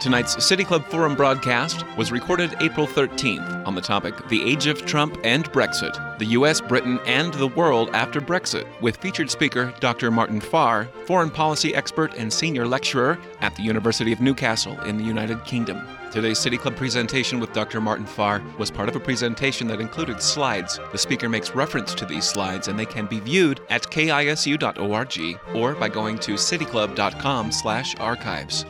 Tonight's City Club Forum broadcast was recorded April 13th on the topic The Age of Trump and Brexit, the U.S., Britain, and the World After Brexit, with featured speaker Dr. Martin Farr, foreign policy expert and senior lecturer at the University of Newcastle in the United Kingdom. Today's City Club presentation with Dr. Martin Farr was part of a presentation that included slides. The speaker makes reference to these slides and they can be viewed at kisu.org or by going to cityclub.com/archives.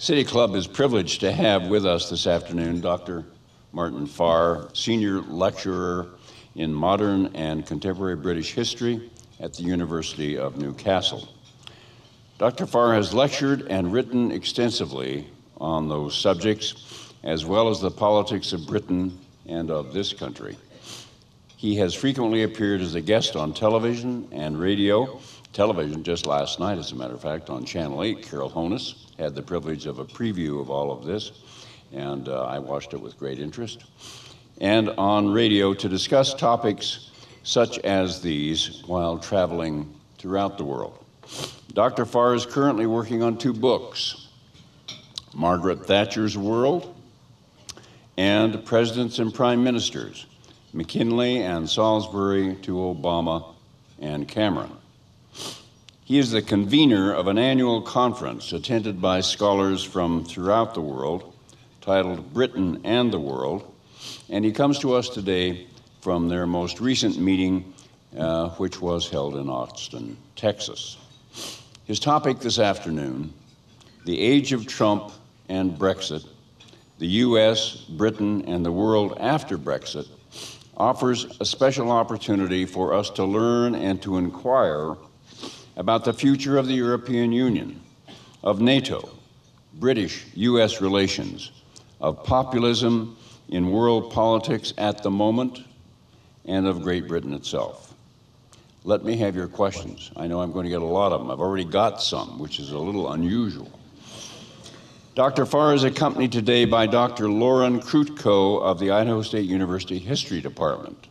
City Club is privileged to have with us this afternoon Dr. Martin Farr, senior lecturer in modern and contemporary British history at the University of Newcastle. Dr. Farr has lectured and written extensively on those subjects, as well as the politics of Britain and of this country. He has frequently appeared as a guest on television and radio. Television, just last night, as a matter of fact, on Channel 8, Carol Honus had the privilege of a preview of all of this, and uh, I watched it with great interest. And on radio to discuss topics such as these while traveling throughout the world. Dr. Farr is currently working on two books Margaret Thatcher's World and Presidents and Prime Ministers McKinley and Salisbury to Obama and Cameron. He is the convener of an annual conference attended by scholars from throughout the world titled Britain and the World, and he comes to us today from their most recent meeting, uh, which was held in Austin, Texas. His topic this afternoon the age of Trump and Brexit, the U.S., Britain, and the world after Brexit offers a special opportunity for us to learn and to inquire about the future of the European Union, of NATO, British US relations, of populism in world politics at the moment, and of Great Britain itself. Let me have your questions. I know I'm going to get a lot of them. I've already got some, which is a little unusual. Dr. Farr is accompanied today by Dr. Lauren Krutko of the Idaho State University History Department.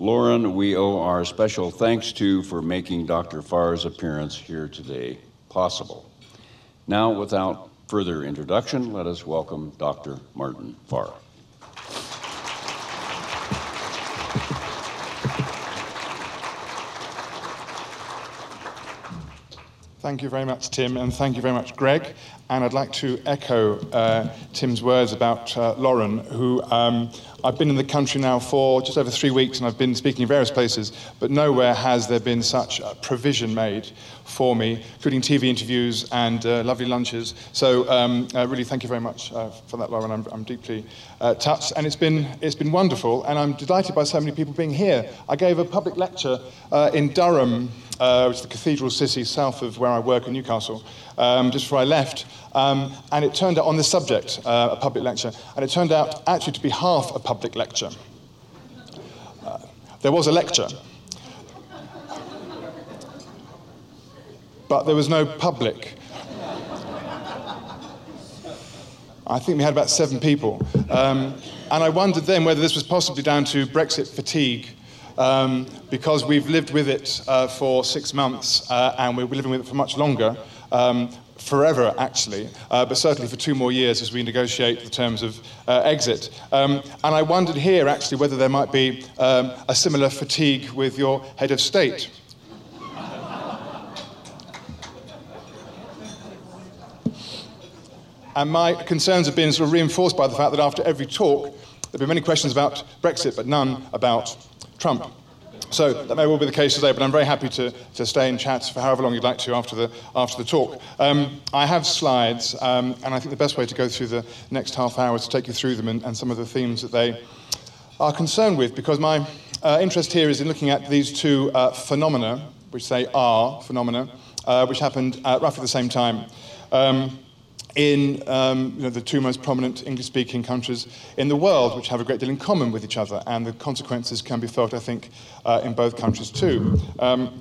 Lauren, we owe our special thanks to for making Dr. Farr's appearance here today possible. Now, without further introduction, let us welcome Dr. Martin Farr. Thank you very much, Tim, and thank you very much, Greg. And I'd like to echo uh, Tim's words about uh, Lauren, who um, I've been in the country now for just over three weeks, and I've been speaking in various places, but nowhere has there been such provision made for me, including TV interviews and uh, lovely lunches. So, um, uh, really, thank you very much uh, for that, Lauren. I'm, I'm deeply uh, touched, and it's been it's been wonderful, and I'm delighted by so many people being here. I gave a public lecture in Durham uh, which is the cathedral city south of where I work in Newcastle, um, just before I left. Um, and it turned out on this subject, uh, a public lecture, and it turned out actually to be half a public lecture. Uh, there was a lecture, but there was no public. I think we had about seven people. Um, and I wondered then whether this was possibly down to Brexit fatigue um, because we've lived with it uh, for six months uh, and we're living with it for much longer. Um, forever, actually, uh, but certainly for two more years as we negotiate the terms of uh, exit. Um, and I wondered here, actually, whether there might be um, a similar fatigue with your head of state. And my concerns have been sort of reinforced by the fact that after every talk, there have been many questions about Brexit, but none about Trump. So that may well be the case today, but I'm very happy to, to stay and chat for however long you'd like to after the, after the talk. Um, I have slides, um, and I think the best way to go through the next half hour is to take you through them and, and some of the themes that they are concerned with, because my uh, interest here is in looking at these two uh, phenomena, which they are phenomena, uh, which happened at roughly the same time. Um, in um, you know, the two most prominent English speaking countries in the world, which have a great deal in common with each other, and the consequences can be felt, I think, uh, in both countries too. Um,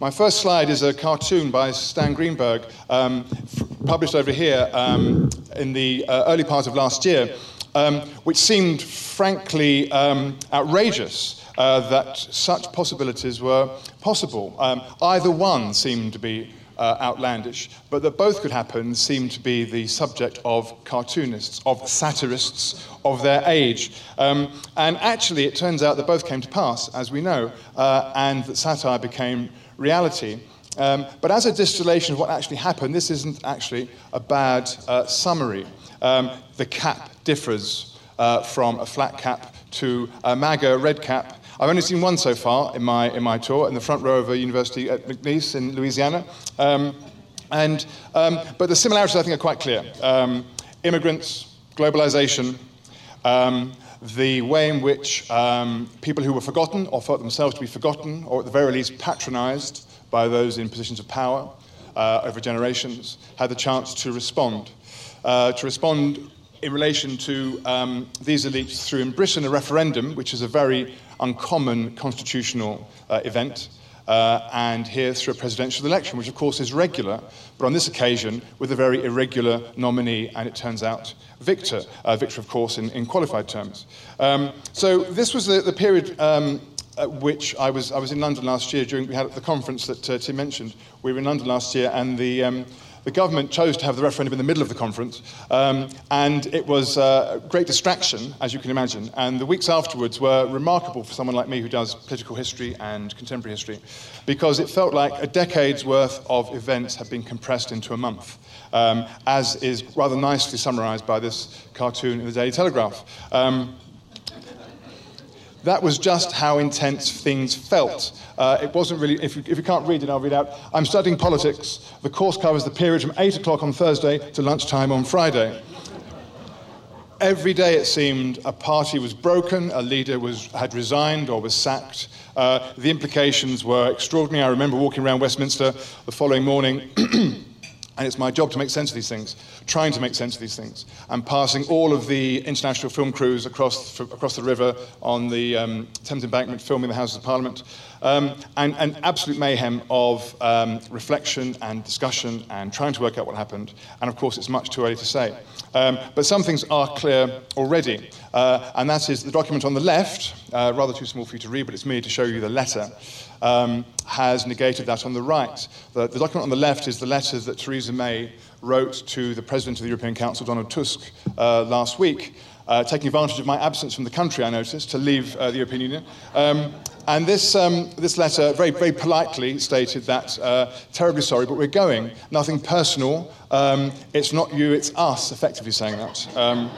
my first slide is a cartoon by Stan Greenberg, um, f- published over here um, in the uh, early part of last year, um, which seemed frankly um, outrageous. Uh, that such possibilities were possible. either one seemed to be uh, outlandish, but that both could happen seemed to be the subject of cartoonists, of satirists of their age. Um, and actually, it turns out that both came to pass, as we know, uh, and that satire became reality. Um, but as a distillation of what actually happened, this isn't actually a bad uh, summary. Um, the cap differs uh, from a flat cap to a MAGA red cap. I've only seen one so far in my, in my tour, in the front row of a university at McNeese in Louisiana. Um, and, um, but the similarities, I think, are quite clear. Um, immigrants, globalization, um, the way in which um, people who were forgotten or felt themselves to be forgotten, or at the very least patronized by those in positions of power uh, over generations, had the chance to respond. Uh, to respond in relation to um, these elites through, in Britain, a referendum, which is a very uncommon constitutional uh, event, uh, and here through a presidential election, which of course is regular, but on this occasion with a very irregular nominee, and it turns out victor. Uh, victor, of course, in, in qualified terms. Um, so this was the, the period. Um, at which I was, I was in London last year during we had the conference that uh, Tim mentioned. We were in London last year, and the, um, the government chose to have the referendum in the middle of the conference, um, and it was uh, a great distraction, as you can imagine. And the weeks afterwards were remarkable for someone like me who does political history and contemporary history, because it felt like a decade's worth of events had been compressed into a month, um, as is rather nicely summarized by this cartoon in the Daily Telegraph. Um, that was just how intense things felt. Uh, it wasn't really, if you, if you can't read it, I'll read out. I'm studying politics. The course covers the period from 8 o'clock on Thursday to lunchtime on Friday. Every day it seemed a party was broken, a leader was, had resigned or was sacked. Uh, the implications were extraordinary. I remember walking around Westminster the following morning. And it's my job to make sense of these things, trying to make sense of these things, and passing all of the international film crews across, across the river on the um, Thames Embankment, filming the Houses of Parliament, um, and, and, absolute mayhem of um, reflection and discussion and trying to work out what happened. And of course, it's much too early to say. Um, but some things are clear already, uh, and that is the document on the left, uh, rather too small for you to read, but it's me to show you the letter um, has negated that on the right. The, the, document on the left is the letter that Theresa May wrote to the President of the European Council, Donald Tusk, uh, last week, uh, taking advantage of my absence from the country, I noticed, to leave uh, the European Union. Um, and this, um, this letter very, very politely stated that, uh, terribly sorry, but we're going. Nothing personal. Um, it's not you, it's us, effectively saying that. Um,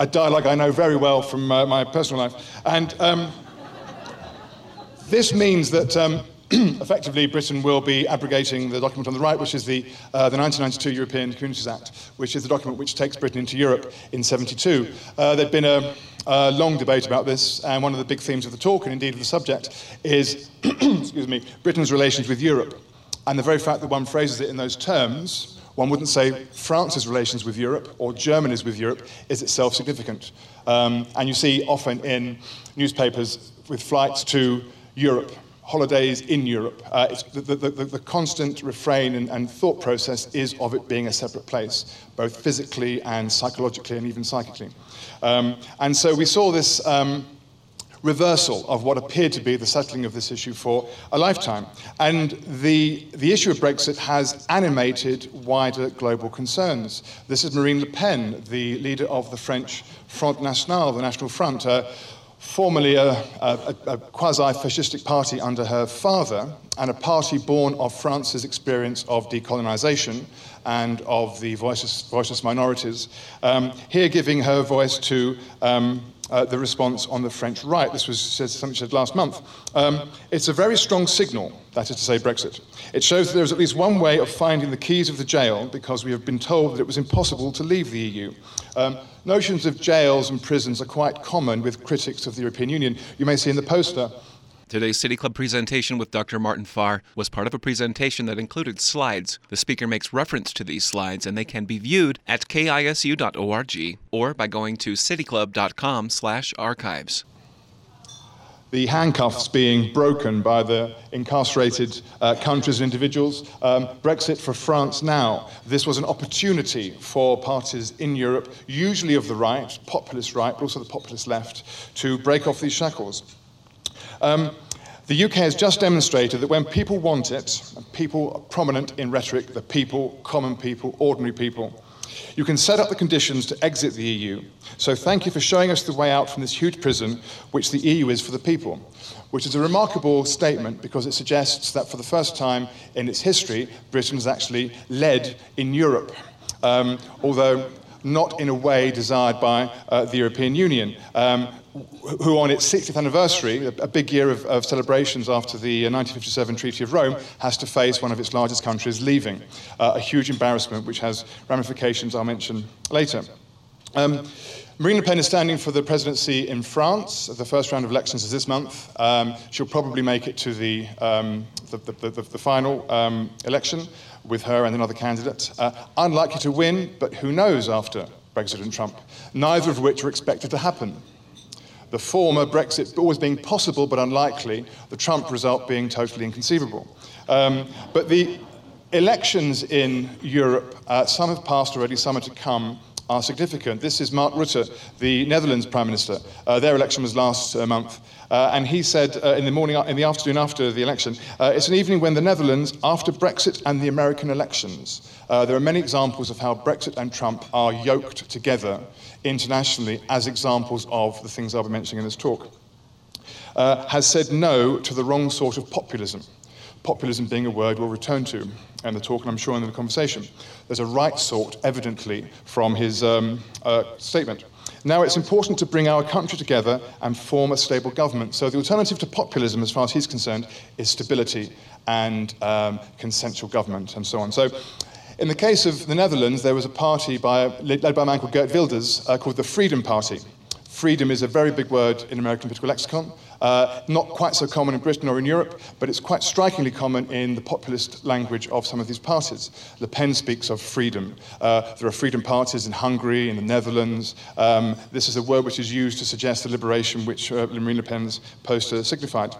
a dialogue I know very well from uh, my personal life. And um, this means that um, effectively Britain will be abrogating the document on the right, which is the, uh, the 1992 European Communities Act, which is the document which takes Britain into Europe in 72. Uh, there'd been a, a, long debate about this, and one of the big themes of the talk, and indeed of the subject, is excuse me, Britain's relations with Europe. And the very fact that one phrases it in those terms, one wouldn't say France's relations with Europe or Germany's with Europe is itself significant. Um, and you see often in newspapers with flights to Europe, holidays in Europe. Uh, the, the, the, the, constant refrain and, and, thought process is of it being a separate place, both physically and psychologically and even psychically. Um, and so we saw this um, reversal of what appeared to be the settling of this issue for a lifetime. And the, the issue of Brexit has animated wider global concerns. This is Marine Le Pen, the leader of the French Front National, the National Front. Uh, formerly a, a, a quasi fascistic party under her father, and a party born of France's experience of decolonisation and of the voiceless, voiceless minorities, um, here giving her voice to um, uh, the response on the French right. This was something she said last month. Um, it's a very strong signal, that is to say, Brexit. It shows that there is at least one way of finding the keys of the jail because we have been told that it was impossible to leave the EU. Um, notions of jails and prisons are quite common with critics of the European Union. You may see in the poster Today's City Club presentation with Dr. Martin Farr was part of a presentation that included slides. The speaker makes reference to these slides and they can be viewed at kisu.org or by going to cityclub.com/archives the handcuffs being broken by the incarcerated uh, countries and individuals. Um, Brexit for France now. This was an opportunity for parties in Europe, usually of the right, populist right, but also the populist left, to break off these shackles. Um, The UK has just demonstrated that when people want it, people prominent in rhetoric, the people, common people, ordinary people, you can set up the conditions to exit the EU. So thank you for showing us the way out from this huge prison, which the EU is for the people. Which is a remarkable statement because it suggests that for the first time in its history, Britain has actually led in Europe. Um, although not in a way desired by uh, the European Union. Um, who, on its 60th anniversary, a, big year of, of, celebrations after the 1957 uh, Treaty of Rome, has to face one of its largest countries leaving. Uh, a huge embarrassment which has ramifications I'll mention later. Um, Marine Le Pen is standing for the presidency in France. The first round of elections is this month. Um, she'll probably make it to the, um, the, the, the, the, final um, election with her and another candidate. Uh, unlikely to win, but who knows after Brexit and Trump, neither of which are expected to happen. The former, Brexit always being possible but unlikely, the Trump result being totally inconceivable. Um, but the elections in Europe, uh, some have passed already, some are to come, are significant. This is Mark Rutte, the Netherlands Prime Minister. Uh, their election was last uh, month. Uh, and he said uh, in the morning, in the afternoon after the election, uh, it's an evening when the Netherlands, after Brexit and the American elections, uh, there are many examples of how Brexit and Trump are yoked together internationally as examples of the things I'll be mentioning in this talk, uh, has said no to the wrong sort of populism. Populism being a word we'll return to in the talk, and I'm sure in the conversation. There's a right sort, evidently, from his um, uh, statement. Now it's important to bring our country together and form a stable government. So the alternative to populism, as far as he's concerned, is stability and um, consensual government and so on. So in the case of the Netherlands, there was a party by, led by a man called Geert Wilders uh, called the Freedom Party. Freedom is a very big word in American political lexicon. Uh, not quite so common in Britain or in Europe, but it's quite strikingly common in the populist language of some of these parties. Le Pen speaks of freedom. Uh, there are freedom parties in Hungary, in the Netherlands. Um, this is a word which is used to suggest the liberation which uh, Marine Le Pen's poster signified.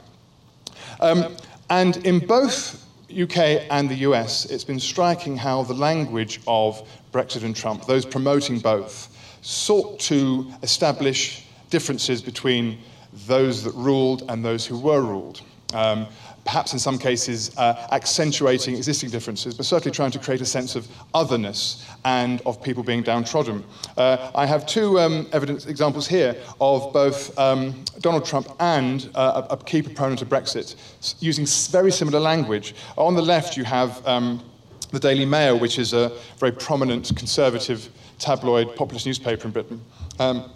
Um, and in both UK and the US, it's been striking how the language of Brexit and Trump, those promoting both, sought to establish differences between those that ruled and those who were ruled. Um, perhaps in some cases uh, accentuating existing differences, but certainly trying to create a sense of otherness and of people being downtrodden. Uh, I have two um, evidence examples here of both um, Donald Trump and uh, a, key proponent of Brexit using very similar language. On the left, you have um, the Daily Mail, which is a very prominent conservative tabloid populist newspaper in Britain. Um,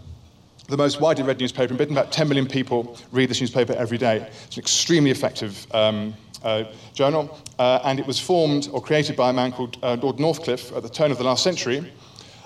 the most widely read newspaper in Britain. About 10 million people read this newspaper every day. It's an extremely effective um, uh, journal, uh, and it was formed or created by a man called uh, Lord Northcliffe at the turn of the last century.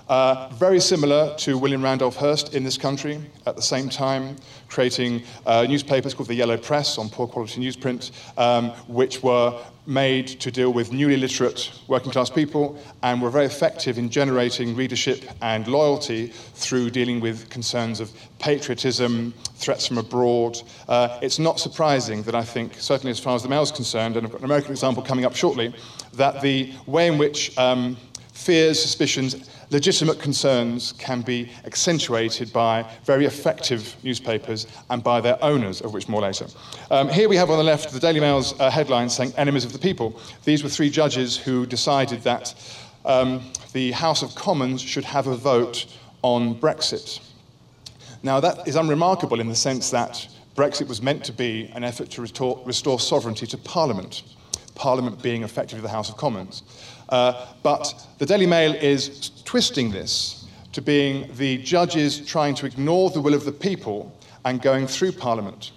Uh, very similar to William Randolph Hearst in this country, at the same time, creating uh, newspapers called the Yellow Press on poor quality newsprint, um, which were made to deal with newly literate working class people and were very effective in generating readership and loyalty through dealing with concerns of patriotism, threats from abroad. Uh, it's not surprising that I think, certainly as far as the Mail is concerned, and I've got an American example coming up shortly, that the way in which um, fears, suspicions, legitimate concerns can be accentuated by very effective newspapers and by their owners, of which more later. Um, here we have on the left the Daily Mail's uh, headline saying enemies of the people. These were three judges who decided that um, the House of Commons should have a vote on Brexit. Now, that is unremarkable in the sense that Brexit was meant to be an effort to restore, restore sovereignty to Parliament, Parliament being effectively the House of Commons. Uh, but the Daily Mail is twisting this to being the judges trying to ignore the will of the people and going through Parliament.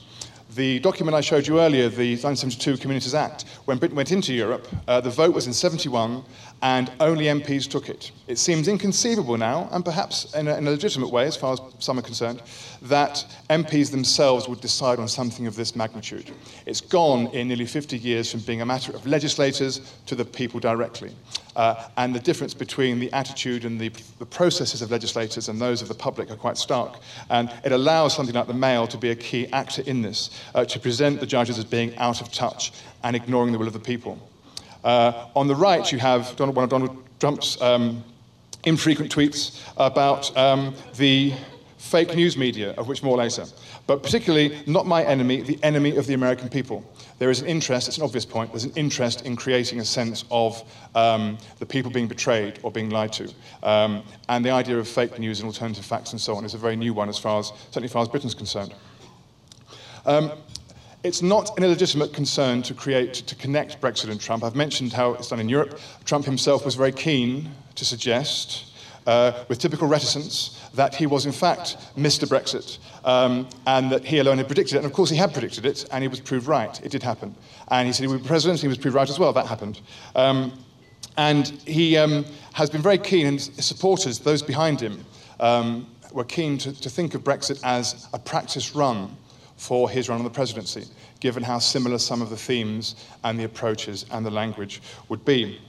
The document I showed you earlier, the 1972 Communities Act, when Britain went into Europe, uh, the vote was in 71 and only MPs took it. It seems inconceivable now, and perhaps in a, in a, legitimate way, as far as some are concerned, that MPs themselves would decide on something of this magnitude. It's gone in nearly 50 years from being a matter of legislators to the people directly. Uh, and the difference between the attitude and the, the, processes of legislators and those of the public are quite stark. And it allows something like the Mail to be a key actor in this, uh, to present the judges as being out of touch and ignoring the will of the people. Uh, on the right, you have Donald, one of Donald Trump's um, infrequent tweets about um, the fake news media, of which more later, but particularly not my enemy, the enemy of the American people. There is an interest, it's an obvious point, there's an interest in creating a sense of um, the people being betrayed or being lied to. Um, and the idea of fake news and alternative facts and so on is a very new one as far as, certainly as far as Britain's concerned. Um, it's not an illegitimate concern to create, to connect Brexit and Trump. I've mentioned how it's done in Europe. Trump himself was very keen to suggest uh, with typical reticence, that he was in fact Mr. Brexit um, and that he alone had predicted it. And of course, he had predicted it and he was proved right. It did happen. And he said he would be president, and he was proved right as well. That happened. Um, and he um, has been very keen, and his supporters, those behind him, um, were keen to, to think of Brexit as a practice run for his run on the presidency, given how similar some of the themes and the approaches and the language would be.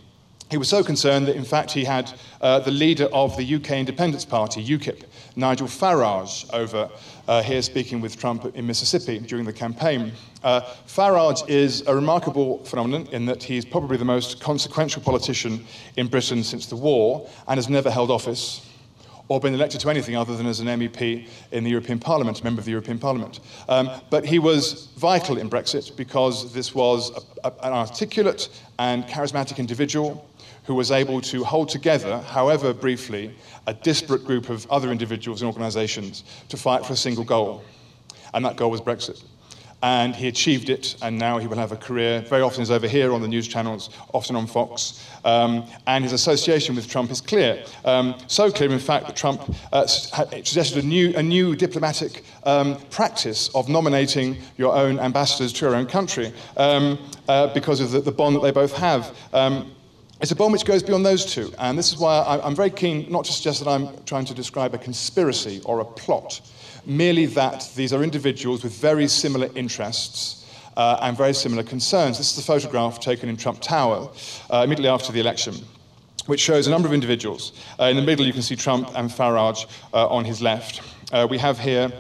He was so concerned that, in fact, he had uh, the leader of the UK Independence Party, UKIP, Nigel Farage, over uh, here speaking with Trump in Mississippi during the campaign. Uh, Farage is a remarkable phenomenon in that he's probably the most consequential politician in Britain since the war and has never held office or been elected to anything other than as an MEP in the European Parliament, a member of the European Parliament. Um, but he was vital in Brexit because this was a, a, an articulate and charismatic individual who was able to hold together, however briefly, a disparate group of other individuals and organizations to fight for a single goal. And that goal was Brexit. And he achieved it, and now he will have a career. Very often he's over here on the news channels, often on Fox. Um, and his association with Trump is clear. Um, so clear, in fact, that Trump uh, suggested a new, a new diplomatic um, practice of nominating your own ambassadors to your own country um, uh, because of the, the, bond that they both have. Um, it's a bond which goes beyond those two, and this is why I'm very keen not to suggest that I'm trying to describe a conspiracy or a plot, merely that these are individuals with very similar interests uh, and very similar concerns. This is a photograph taken in Trump Tower uh, immediately after the election, which shows a number of individuals. Uh, in the middle, you can see Trump and Farage uh, on his left. Uh, we have here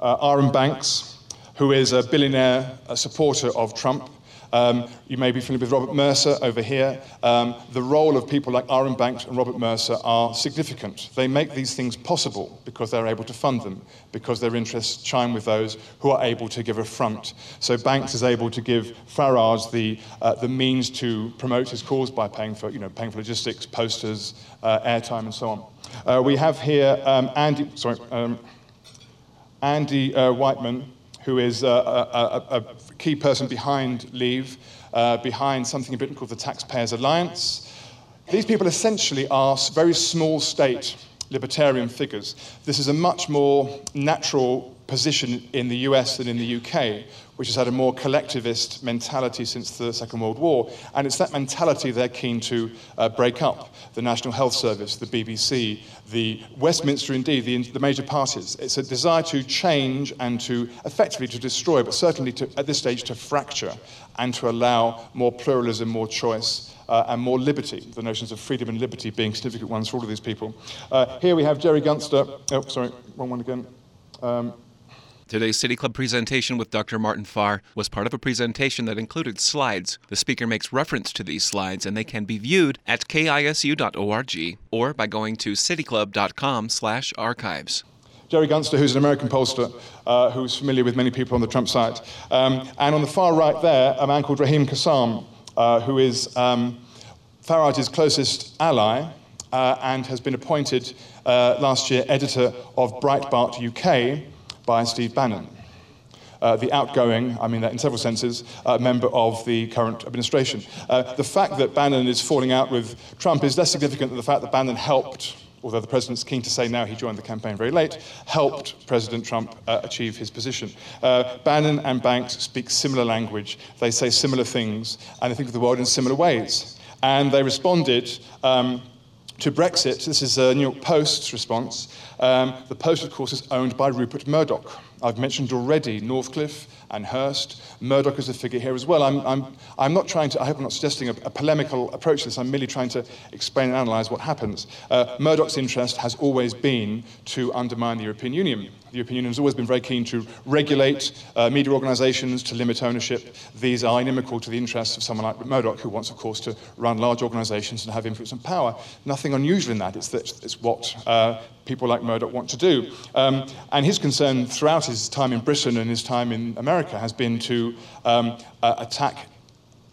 uh, Arron Banks, who is a billionaire a supporter of Trump. Um, you may be familiar with Robert Mercer over here. Um, the role of people like Arron Banks and Robert Mercer are significant. They make these things possible because they're able to fund them, because their interests chime with those who are able to give a front. So Banks is able to give Farage the, uh, the means to promote his cause by paying for, you know, paying for logistics, posters, uh, airtime, and so on. Uh, we have here um, Andy, sorry, um, Andy uh, Wigmore, who is a, a, a key person behind Leave, uh, behind something in Britain called the Taxpayers Alliance. These people essentially are very small state libertarian figures. This is a much more natural position in the US than in the UK, which has had a more collectivist mentality since the Second World War. And it's that mentality they're keen to uh, break up. The National Health Service, the BBC, the Westminster, indeed, the, the, major parties. It's a desire to change and to effectively to destroy, but certainly to, at this stage to fracture and to allow more pluralism, more choice. Uh, and more liberty, the notions of freedom and liberty being significant ones for all of these people. Uh, here we have Gerry Gunster. Oh, sorry, wrong one again. Um, Today's City Club presentation with Dr. Martin Farr was part of a presentation that included slides. The speaker makes reference to these slides and they can be viewed at kisu.org or by going to cityclub.com/archives. Gerry Gunster, who's an American pollster, uh, who's familiar with many people on the Trump side. Um, and on the far right there, a man called Raheem Kassam, uh, who is um, Farage's closest ally uh, and has been appointed uh, last year editor of Breitbart UK, by Steve Bannon. Uh, the outgoing, I mean that in several senses, uh, member of the current administration. Uh, the fact that Bannon is falling out with Trump is less significant than the fact that Bannon helped, although the president's keen to say now he joined the campaign very late, helped President Trump uh, achieve his position. Uh, Bannon and Banks speak similar language, they say similar things, and they think of the world in similar ways. And they responded. Um, to Brexit, this is a New York Post's response. Um, the Post, of course, is owned by Rupert Murdoch. I've mentioned already Northcliffe and Hearst. Murdoch is a figure here as well. I'm, I'm, I'm not trying to, I hope I'm not suggesting a, a, polemical approach to this. I'm merely trying to explain and analyse what happens. Uh, Murdoch's interest has always been to undermine the European Union. The European Union has always been very keen to regulate uh, media organisations, to limit ownership. These are inimical to the interests of someone like Murdoch, who wants, of course, to run large organisations and have influence and power. Nothing unusual in that. It's, that, it's what uh, people like Murdoch want to do. Um, and his concern throughout his time in Britain and his time in America has been to um, uh, attack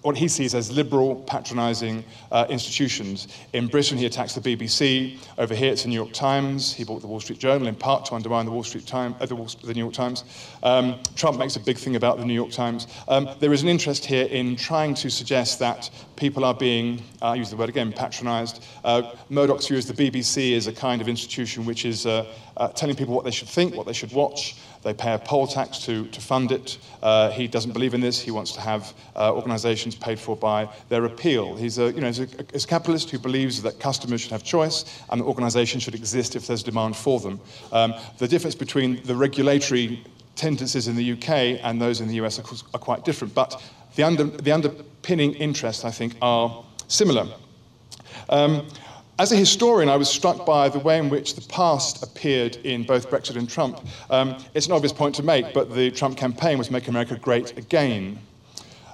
what he sees as liberal, patronizing uh, institutions. In Britain, he attacks the BBC. Over here, it's the New York Times. He bought the Wall Street Journal in part to undermine the Wall Street uh, the, Wall, the, New York Times. Um, Trump makes a big thing about the New York Times. Um, there is an interest here in trying to suggest that people are being, uh, I use the word again, patronized. Uh, Murdoch's view is the BBC is a kind of institution which is uh, uh, telling people what they should think, what they should watch. They pay a poll tax to, to fund it. Uh, he doesn't believe in this. He wants to have uh, organizations paid for by their appeal. He's a, you know, he's a, he's a capitalist who believes that customers should have choice and that organizations should exist if there's demand for them. Um, the difference between the regulatory tendencies in the UK and those in the US are, are quite different, but the, under, the underpinning interests, I think, are similar. Um, as a historian, I was struck by the way in which the past appeared in both Brexit and Trump. Um, it's an obvious point to make, but the Trump campaign was Make America Great Again.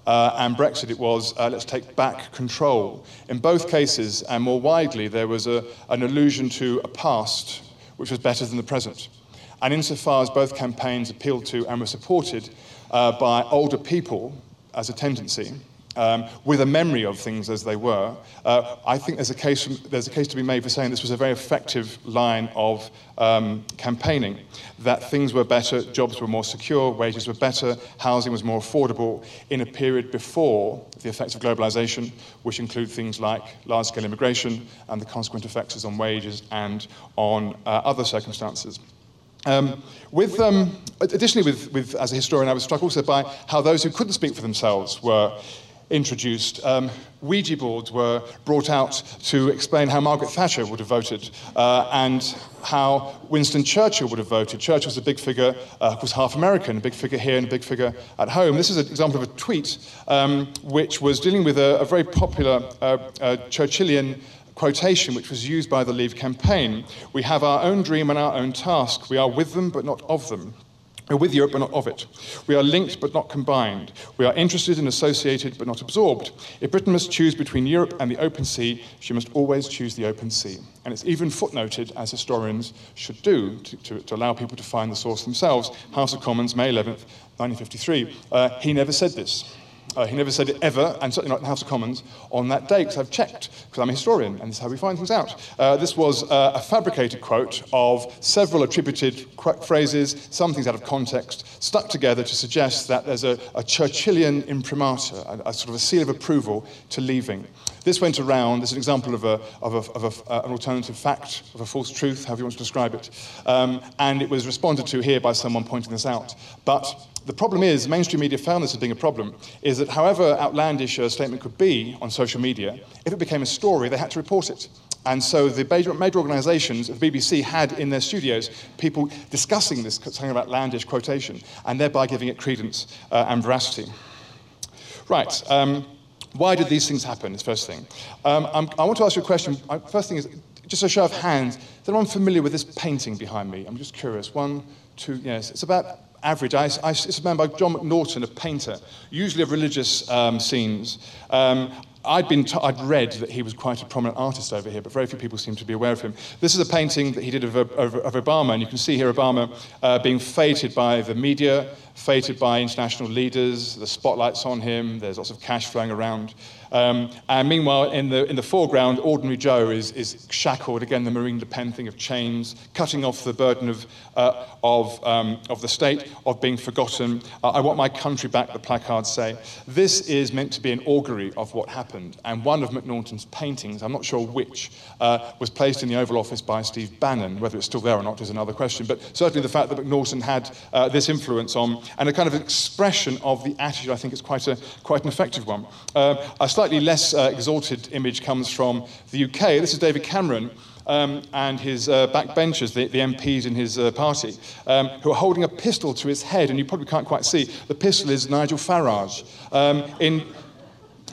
Uh, and Brexit, it was uh, let's take back control. In both cases, and more widely, there was a, an allusion to a past which was better than the present. And insofar as both campaigns appealed to and were supported uh, by older people as a tendency, um, with a memory of things as they were, uh, I think there's a, case, there's a case to be made for saying this was a very effective line of um, campaigning. That things were better, jobs were more secure, wages were better, housing was more affordable in a period before the effects of globalization, which include things like large scale immigration and the consequent effects on wages and on uh, other circumstances. Um, with, um, additionally, with, with, as a historian, I was struck also by how those who couldn't speak for themselves were introduced, um, Ouija boards were brought out to explain how Margaret Thatcher would have voted uh, and how Winston Churchill would have voted. Churchill was a big figure, uh, was half American, a big figure here and a big figure at home. This is an example of a tweet um, which was dealing with a, a very popular uh, uh Churchillian quotation which was used by the Leave campaign. We have our own dream and our own task. We are with them, but not of them. We're with Europe, but not of it. We are linked, but not combined. We are interested and associated, but not absorbed. If Britain must choose between Europe and the open sea, she must always choose the open sea. And it's even footnoted, as historians should do, to, to, to allow people to find the source themselves. House of Commons, May 11th, 1953. Uh, he never said this. Uh, he never said it ever, and certainly not in the House of Commons, on that day, because I've checked, because I'm a historian, and this is how we find things out. Uh, this was uh, a fabricated quote of several attributed phrases, some things out of context, stuck together to suggest that there's a, a Churchillian imprimatur, a, a, sort of a seal of approval to leaving. This went around as an example of, a, of, a, of uh, an alternative fact, of a false truth, however you want to describe it. Um, and it was responded to here by someone pointing this out. But the problem is, mainstream media found this as being a problem, is that however outlandish a statement could be on social media, if it became a story, they had to report it. And so the major, major organizations, the BBC, had in their studios people discussing this kind of outlandish quotation and thereby giving it credence uh, and veracity. Right. Um, why did these things happen? Is first thing. Um, i want to ask you a question. First thing is just a show of hands. Is anyone familiar with this painting behind me? I'm just curious. One, two, yes. It's about average. I, I, it's a man by Jon McNaughton, a painter, usually of religious um, scenes. Um, I'd, been t- I'd read that he was quite a prominent artist over here, but very few people seem to be aware of him. This is a painting that he did of, of, of Obama, and you can see here Obama uh, being feted by the media, feted by international leaders, the spotlight's on him, there's lots of cash flowing around. Um, and meanwhile, in the, in the foreground, Ordinary Joe is, is shackled, again, the Marine Le Pen thing of chains, cutting off the burden of, uh, of, um, of the state, of being forgotten. Uh, I want my country back, the placards say. This is meant to be an augury of what happened. And one of McNaughton's paintings, I'm not sure which, uh, was placed in the Oval Office by Steve Bannon. Whether it's still there or not is another question. But certainly the fact that McNaughton had uh, this influence on, and a kind of expression of the attitude, I think is quite, a, quite an effective one. Uh, slightly less uh, exalted image comes from the UK. This is David Cameron. Um, and his uh, backbenchers, the, the, MPs in his uh, party, um, who are holding a pistol to his head, and you probably can't quite see. The pistol is Nigel Farage. Um, in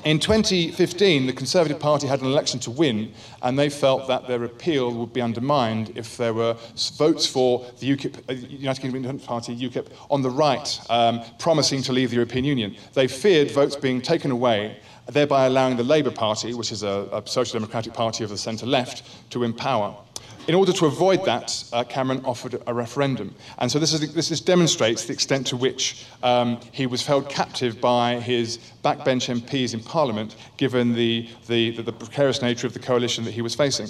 In 2015, the Conservative Party had an election to win, and they felt that their appeal would be undermined if there were votes for the UKIP, uh, United Kingdom Independent Party, UKIP, on the right, um, promising to leave the European Union. They feared votes being taken away, thereby allowing the Labour Party, which is a, a social democratic party of the centre left, to win power. In order to avoid that, uh, Cameron offered a referendum. And so this, is, this, this demonstrates the extent to which um, he was held captive by his backbench MPs in Parliament, given the, the, the, the precarious nature of the coalition that he was facing.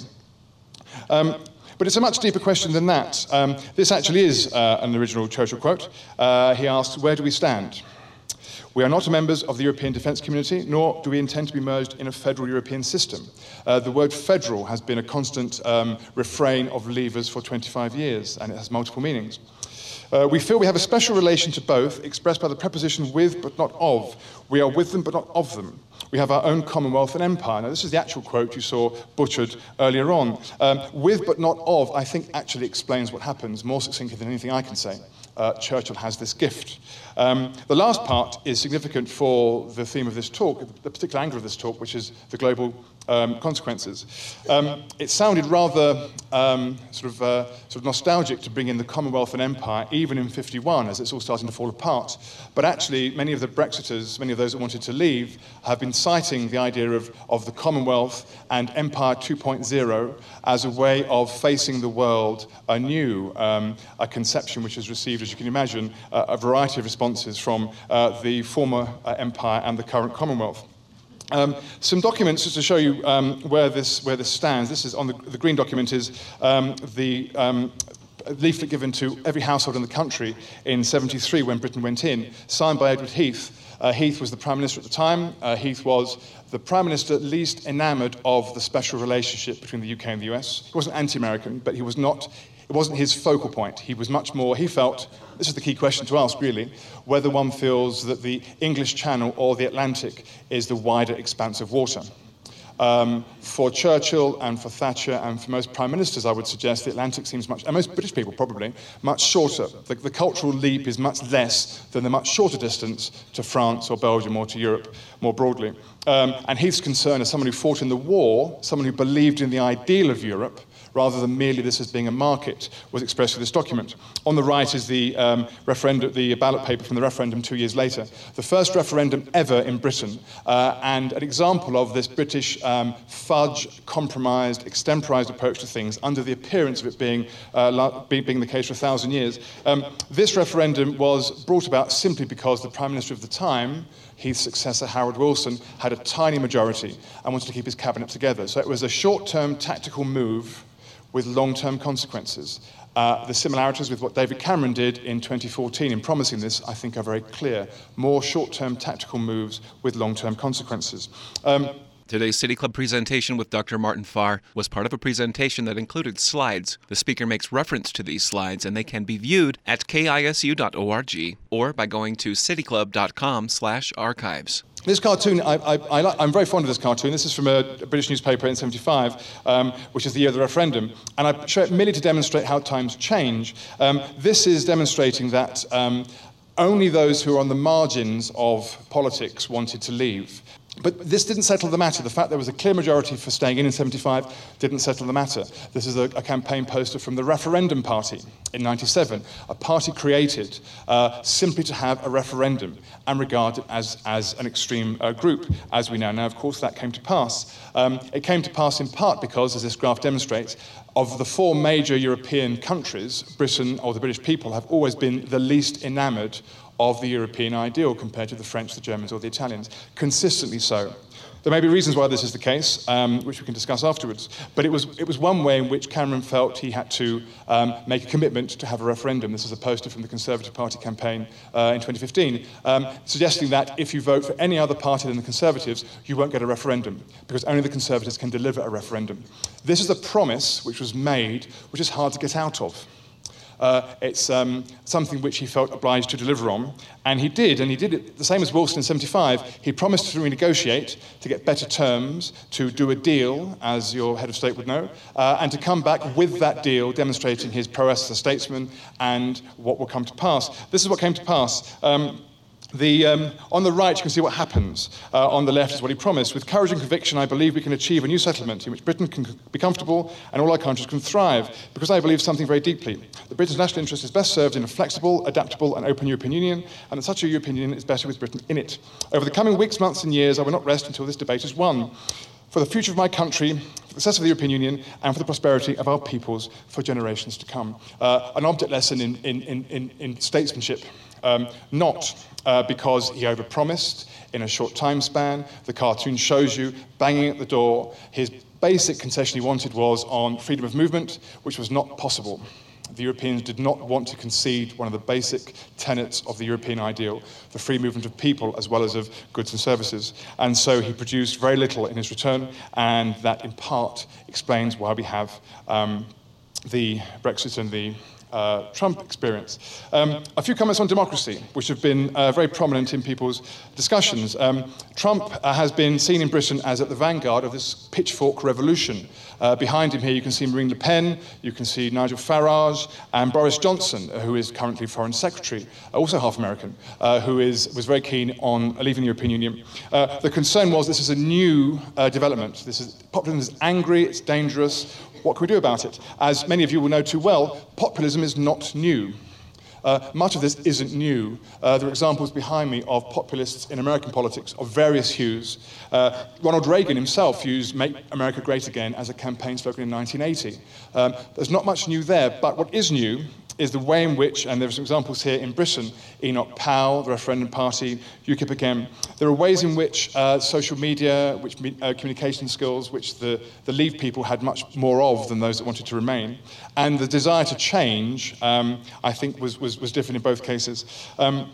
Um, but it's a much deeper question than that. Um, this actually is uh, an original Churchill quote. Uh, he asked, Where do we stand? We are not members of the European defence community, nor do we intend to be merged in a federal European system. Uh, the word federal has been a constant um, refrain of leavers for 25 years, and it has multiple meanings. Uh, we feel we have a special relation to both, expressed by the preposition with but not of. We are with them but not of them. We have our own commonwealth and empire. Now, this is the actual quote you saw butchered earlier on. Um, with but not of, I think, actually explains what happens more succinctly than anything I can say uh, Churchill has this gift. Um, the last part is significant for the theme of this talk, the particular angle of this talk, which is the global um, consequences. Um, it sounded rather um, sort, of, uh, sort of nostalgic to bring in the Commonwealth and Empire, even in 51, as it's all starting to fall apart. But actually, many of the Brexiters, many of those that wanted to leave, have been citing the idea of, of the Commonwealth and Empire 2.0 as a way of facing the world anew, um, a conception which has received, as you can imagine, uh, a variety of responses from uh, the former uh, Empire and the current Commonwealth. Um, some documents just to show you um, where, this, where this stands. This is on the, the green document is um, the um, leaflet given to every household in the country in 73 when Britain went in, signed by Edward Heath. Uh, Heath was the Prime Minister at the time. Uh, Heath was the Prime Minister least enamoured of the special relationship between the UK and the US. He wasn't anti American, but he was not, it wasn't his focal point. He was much more, he felt, this is the key question to ask really, whether one feels that the English Channel or the Atlantic is the wider expanse of water. Um, for Churchill and for Thatcher and for most prime ministers, I would suggest the Atlantic seems much, and most British people probably, much shorter. The, the, cultural leap is much less than the much shorter distance to France or Belgium or to Europe more broadly. Um, and Heath's concern as someone who fought in the war, someone who believed in the ideal of Europe, rather than merely this as being a market, was expressed in this document. On the right is the, um, referendum, the ballot paper from the referendum two years later. The first referendum ever in Britain, uh, and an example of this British um, fudge, compromised, extemporized approach to things under the appearance of it being, uh, being the case for a thousand years. Um, this referendum was brought about simply because the Prime Minister of the time, Heath's successor, Harold Wilson, had a tiny majority and wanted to keep his cabinet together. So it was a short term tactical move with long term consequences. Uh, the similarities with what David Cameron did in 2014 in promising this, I think, are very clear. More short term tactical moves with long term consequences. Um, Today's City Club presentation with Dr. Martin Farr was part of a presentation that included slides. The speaker makes reference to these slides and they can be viewed at kisu.org or by going to cityclub.com/archives. This cartoon, I, am very fond of this cartoon. This is from a, British newspaper in 75, um, which is the year of the referendum. And I show it merely to demonstrate how times change. Um, this is demonstrating that um, only those who are on the margins of politics wanted to leave. But this didn't settle the matter. The fact there was a clear majority for staying in in 75 didn't settle the matter. This is a, a campaign poster from the Referendum Party in 97, a party created uh, simply to have a referendum and regarded as, as an extreme uh, group, as we know. now. Of course, that came to pass. Um, it came to pass in part because, as this graph demonstrates, of the four major European countries, Britain or the British people have always been the least enamoured of the European ideal compared to the French, the Germans, or the Italians. Consistently so. There may be reasons why this is the case, um, which we can discuss afterwards, but it was, it was one way in which Cameron felt he had to um, make a commitment to have a referendum. This is a poster from the Conservative Party campaign uh, in 2015, um, suggesting that if you vote for any other party than the Conservatives, you won't get a referendum, because only the Conservatives can deliver a referendum. This is a promise which was made, which is hard to get out of. Uh, it's um, something which he felt obliged to deliver on. And he did, and he did it the same as Wilson in 75. He promised to renegotiate, to get better terms, to do a deal, as your head of state would know, uh, and to come back with that deal, demonstrating his prowess as a statesman and what will come to pass. This is what came to pass. Um, the, um, on the right, you can see what happens. Uh, on the left is what he promised. With courage and conviction, I believe we can achieve a new settlement in which Britain can be comfortable and all our countries can thrive, because I believe something very deeply. The Britain's national interest is best served in a flexible, adaptable, and open European Union, and that such a European Union is better with Britain in it. Over the coming weeks, months, and years, I will not rest until this debate is won. For the future of my country, for the success of the European Union, and for the prosperity of our peoples for generations to come. Uh, an object lesson in, in, in, in statesmanship. Um, not uh, because he overpromised in a short time span. The cartoon shows you banging at the door. His basic concession he wanted was on freedom of movement, which was not possible. The Europeans did not want to concede one of the basic tenets of the European ideal, the free movement of people as well as of goods and services. And so he produced very little in his return, and that in part explains why we have um, the Brexit and the uh, Trump experience. Um, a few comments on democracy, which have been uh, very prominent in people's discussions. Um, Trump uh, has been seen in Britain as at the vanguard of this pitchfork revolution. Uh, behind him here, you can see Marine Le Pen, you can see Nigel Farage, and Boris Johnson, uh, who is currently Foreign Secretary, uh, also half American, who is, was very keen on leaving the European Union. the concern was this is a new development. This is, populism is angry, it's dangerous. What can we do about it? As many of you will know too well, populism is not new. Uh, much of this isn't new. Uh, there are examples behind me of populists in American politics of various hues. Uh, Ronald Reagan himself used Make America Great Again as a campaign slogan in 1980. Um, there's not much new there, but what is new is the way in which, and there are some examples here in Britain, Enoch Powell, the referendum party, UKIP again, there are ways in which uh, social media, which uh, communication skills, which the, the Leave people had much more of than those that wanted to remain, and the desire to change, um, I think, was, was, was different in both cases. Um,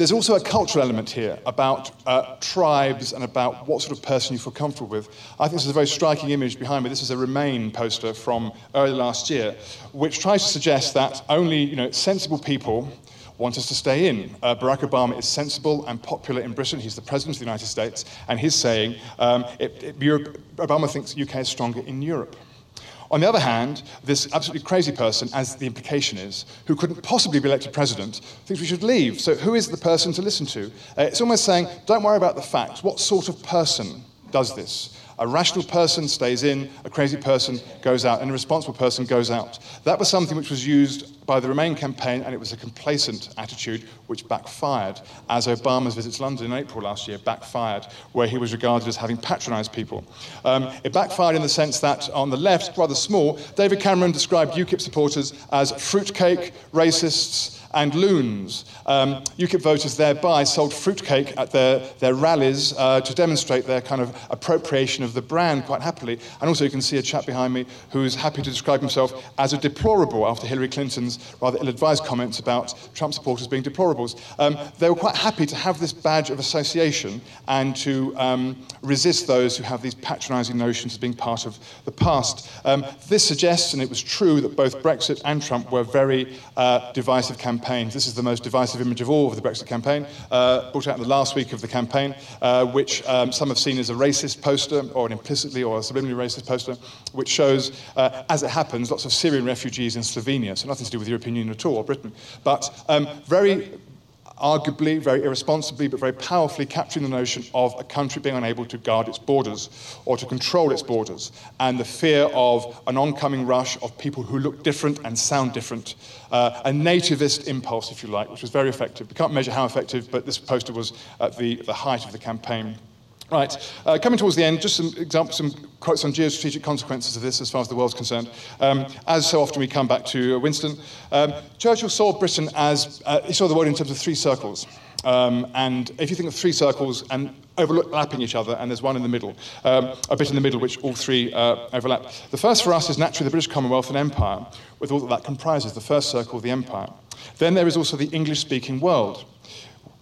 there's also a cultural element here about uh, tribes and about what sort of person you feel comfortable with. I think this is a very striking image behind me. This is a Remain poster from early last year, which tries to suggest that only you know, sensible people want us to stay in. Uh, Barack Obama is sensible and popular in Britain. He's the president of the United States, and he's saying um, it, it, Europe, Obama thinks UK is stronger in Europe. On the other hand, this absolutely crazy person, as the implication is, who couldn't possibly be elected president, thinks we should leave. So, who is the person to listen to? Uh, it's almost saying, don't worry about the facts. What sort of person does this? A rational person stays in, a crazy person goes out, and a responsible person goes out. That was something which was used by the Remain campaign, and it was a complacent attitude which backfired, as Obama's visit to London in April last year backfired, where he was regarded as having patronized people. Um, it backfired in the sense that on the left, rather small, David Cameron described UKIP supporters as fruitcake, racists, and loons. Um, UKIP voters thereby sold fruitcake at their, their rallies uh, to demonstrate their kind of appropriation of the brand quite happily. And also, you can see a chap behind me who's happy to describe himself as a deplorable after Hillary Clinton's rather ill advised comments about Trump supporters being deplorables. Um, they were quite happy to have this badge of association and to um, resist those who have these patronizing notions of being part of the past. Um, this suggests, and it was true, that both Brexit and Trump were very uh, divisive campaigns. This is the most divisive image of all of the Brexit campaign, uh, brought out in the last week of the campaign, uh, which um, some have seen as a racist poster, or an implicitly or a subliminally racist poster, which shows, uh, as it happens, lots of Syrian refugees in Slovenia, so nothing to do with the European Union at all, or Britain, but um, very arguably, very irresponsibly, but very powerfully capturing the notion of a country being unable to guard its borders or to control its borders, and the fear of an oncoming rush of people who look different and sound different. Uh, a nativist impulse, if you like, which was very effective. We can't measure how effective, but this poster was at the, the height of the campaign. Right, uh, coming towards the end, just some examples, some quotes on geostrategic consequences of this as far as the world's concerned. Um, as so often we come back to uh, Winston, um, Churchill saw Britain as, uh, he saw the world in terms of three circles. Um, and if you think of three circles and overlapping each other, and there's one in the middle, um, a bit in the middle which all three uh, overlap. The first for us is naturally the British Commonwealth and Empire, with all that that comprises, the first circle, the Empire. Then there is also the English speaking world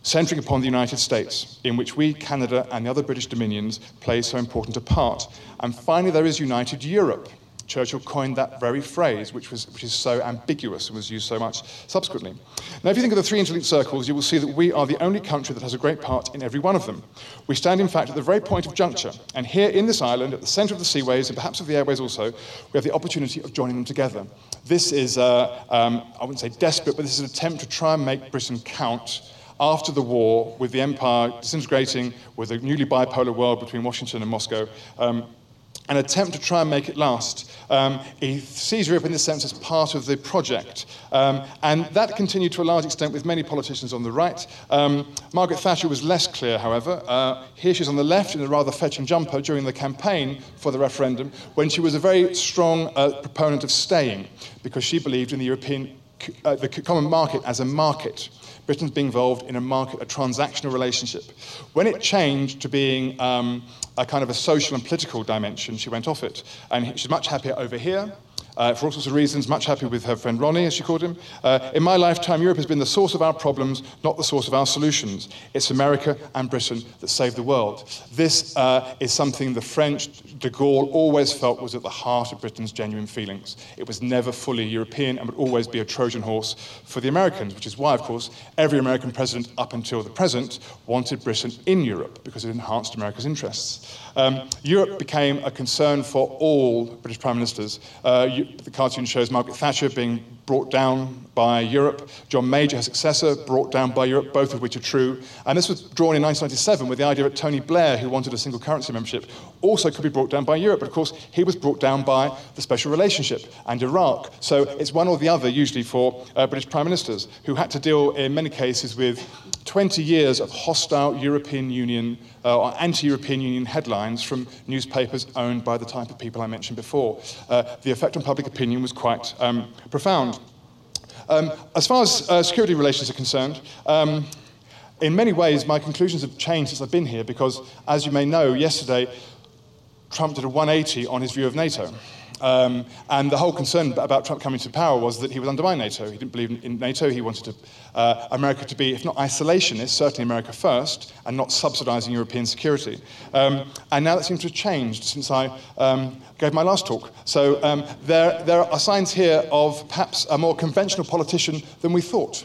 centering upon the United States, in which we, Canada, and the other British dominions play so important a part. And finally, there is United Europe. Churchill coined that very phrase, which, was, which is so ambiguous and was used so much subsequently. Now, if you think of the three interlinked circles, you will see that we are the only country that has a great part in every one of them. We stand, in fact, at the very point of juncture. And here in this island, at the centre of the seaways, and perhaps of the airways also, we have the opportunity of joining them together. This is, uh, um, I wouldn't say desperate, but this is an attempt to try and make Britain count after the war, with the empire disintegrating, with a newly bipolar world between Washington and Moscow, um, an attempt to try and make it last. Um, he sees Europe in this sense as part of the project. Um, and that continued to a large extent with many politicians on the right. Um, Margaret Thatcher was less clear, however. Uh, here she's on the left in a rather fetching jumper during the campaign for the referendum, when she was a very strong uh, proponent of staying, because she believed in the European uh, the common market as a market. Britain's being involved in a market, a transactional relationship. When it changed to being um, a kind of a social and political dimension, she went off it. And she's much happier over here uh, for all sorts of reasons, much happy with her friend Ronnie, as she called him. Uh, in my lifetime, Europe has been the source of our problems, not the source of our solutions. It's America and Britain that saved the world. This uh, is something the French, de Gaulle, always felt was at the heart of Britain's genuine feelings. It was never fully European and would always be a Trojan horse for the Americans, which is why, of course, every American president up until the present wanted Britain in Europe because it enhanced America's interests. Um, Europe became a concern for all British prime ministers. Uh, the cartoon shows Margaret Thatcher being brought down by Europe, John Major, her successor, brought down by Europe, both of which are true. And this was drawn in 1997 with the idea that Tony Blair, who wanted a single currency membership, also could be brought down by Europe. But of course, he was brought down by the special relationship and Iraq. So it's one or the other, usually, for uh, British prime ministers who had to deal, in many cases, with 20 years of hostile European Union uh, or anti European Union headlines from newspapers owned by the type of people I mentioned before. Uh, the effect on public opinion was quite um, profound. Um, as far as uh, security relations are concerned, um, in many ways, my conclusions have changed since I've been here because, as you may know, yesterday Trump did a 180 on his view of NATO. Um, and the whole concern about Trump coming to power was that he would undermine NATO. He didn't believe in NATO. He wanted to, uh, America to be, if not isolationist, certainly America first, and not subsidizing European security. Um, and now that seems to have changed since I um, gave my last talk. So um, there, there are signs here of perhaps a more conventional politician than we thought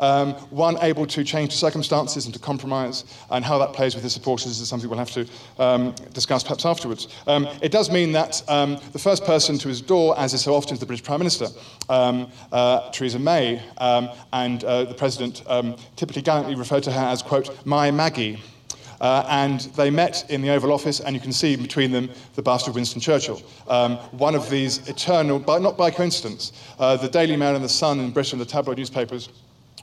um, one able to change the circumstances and to compromise, and how that plays with his supporters is something we'll have to um, discuss perhaps afterwards. Um, it does mean that um, the first person to his door, as is so often, is the British Prime Minister, um, uh, Theresa May, um, and uh, the President typically gallantly referred to her as, quote, my Maggie. Uh, and they met in the Oval Office, and you can see between them the bust of Winston Churchill. Um, one of these eternal, but not by coincidence, uh, the Daily Mail and the Sun in Britain, the tabloid newspapers,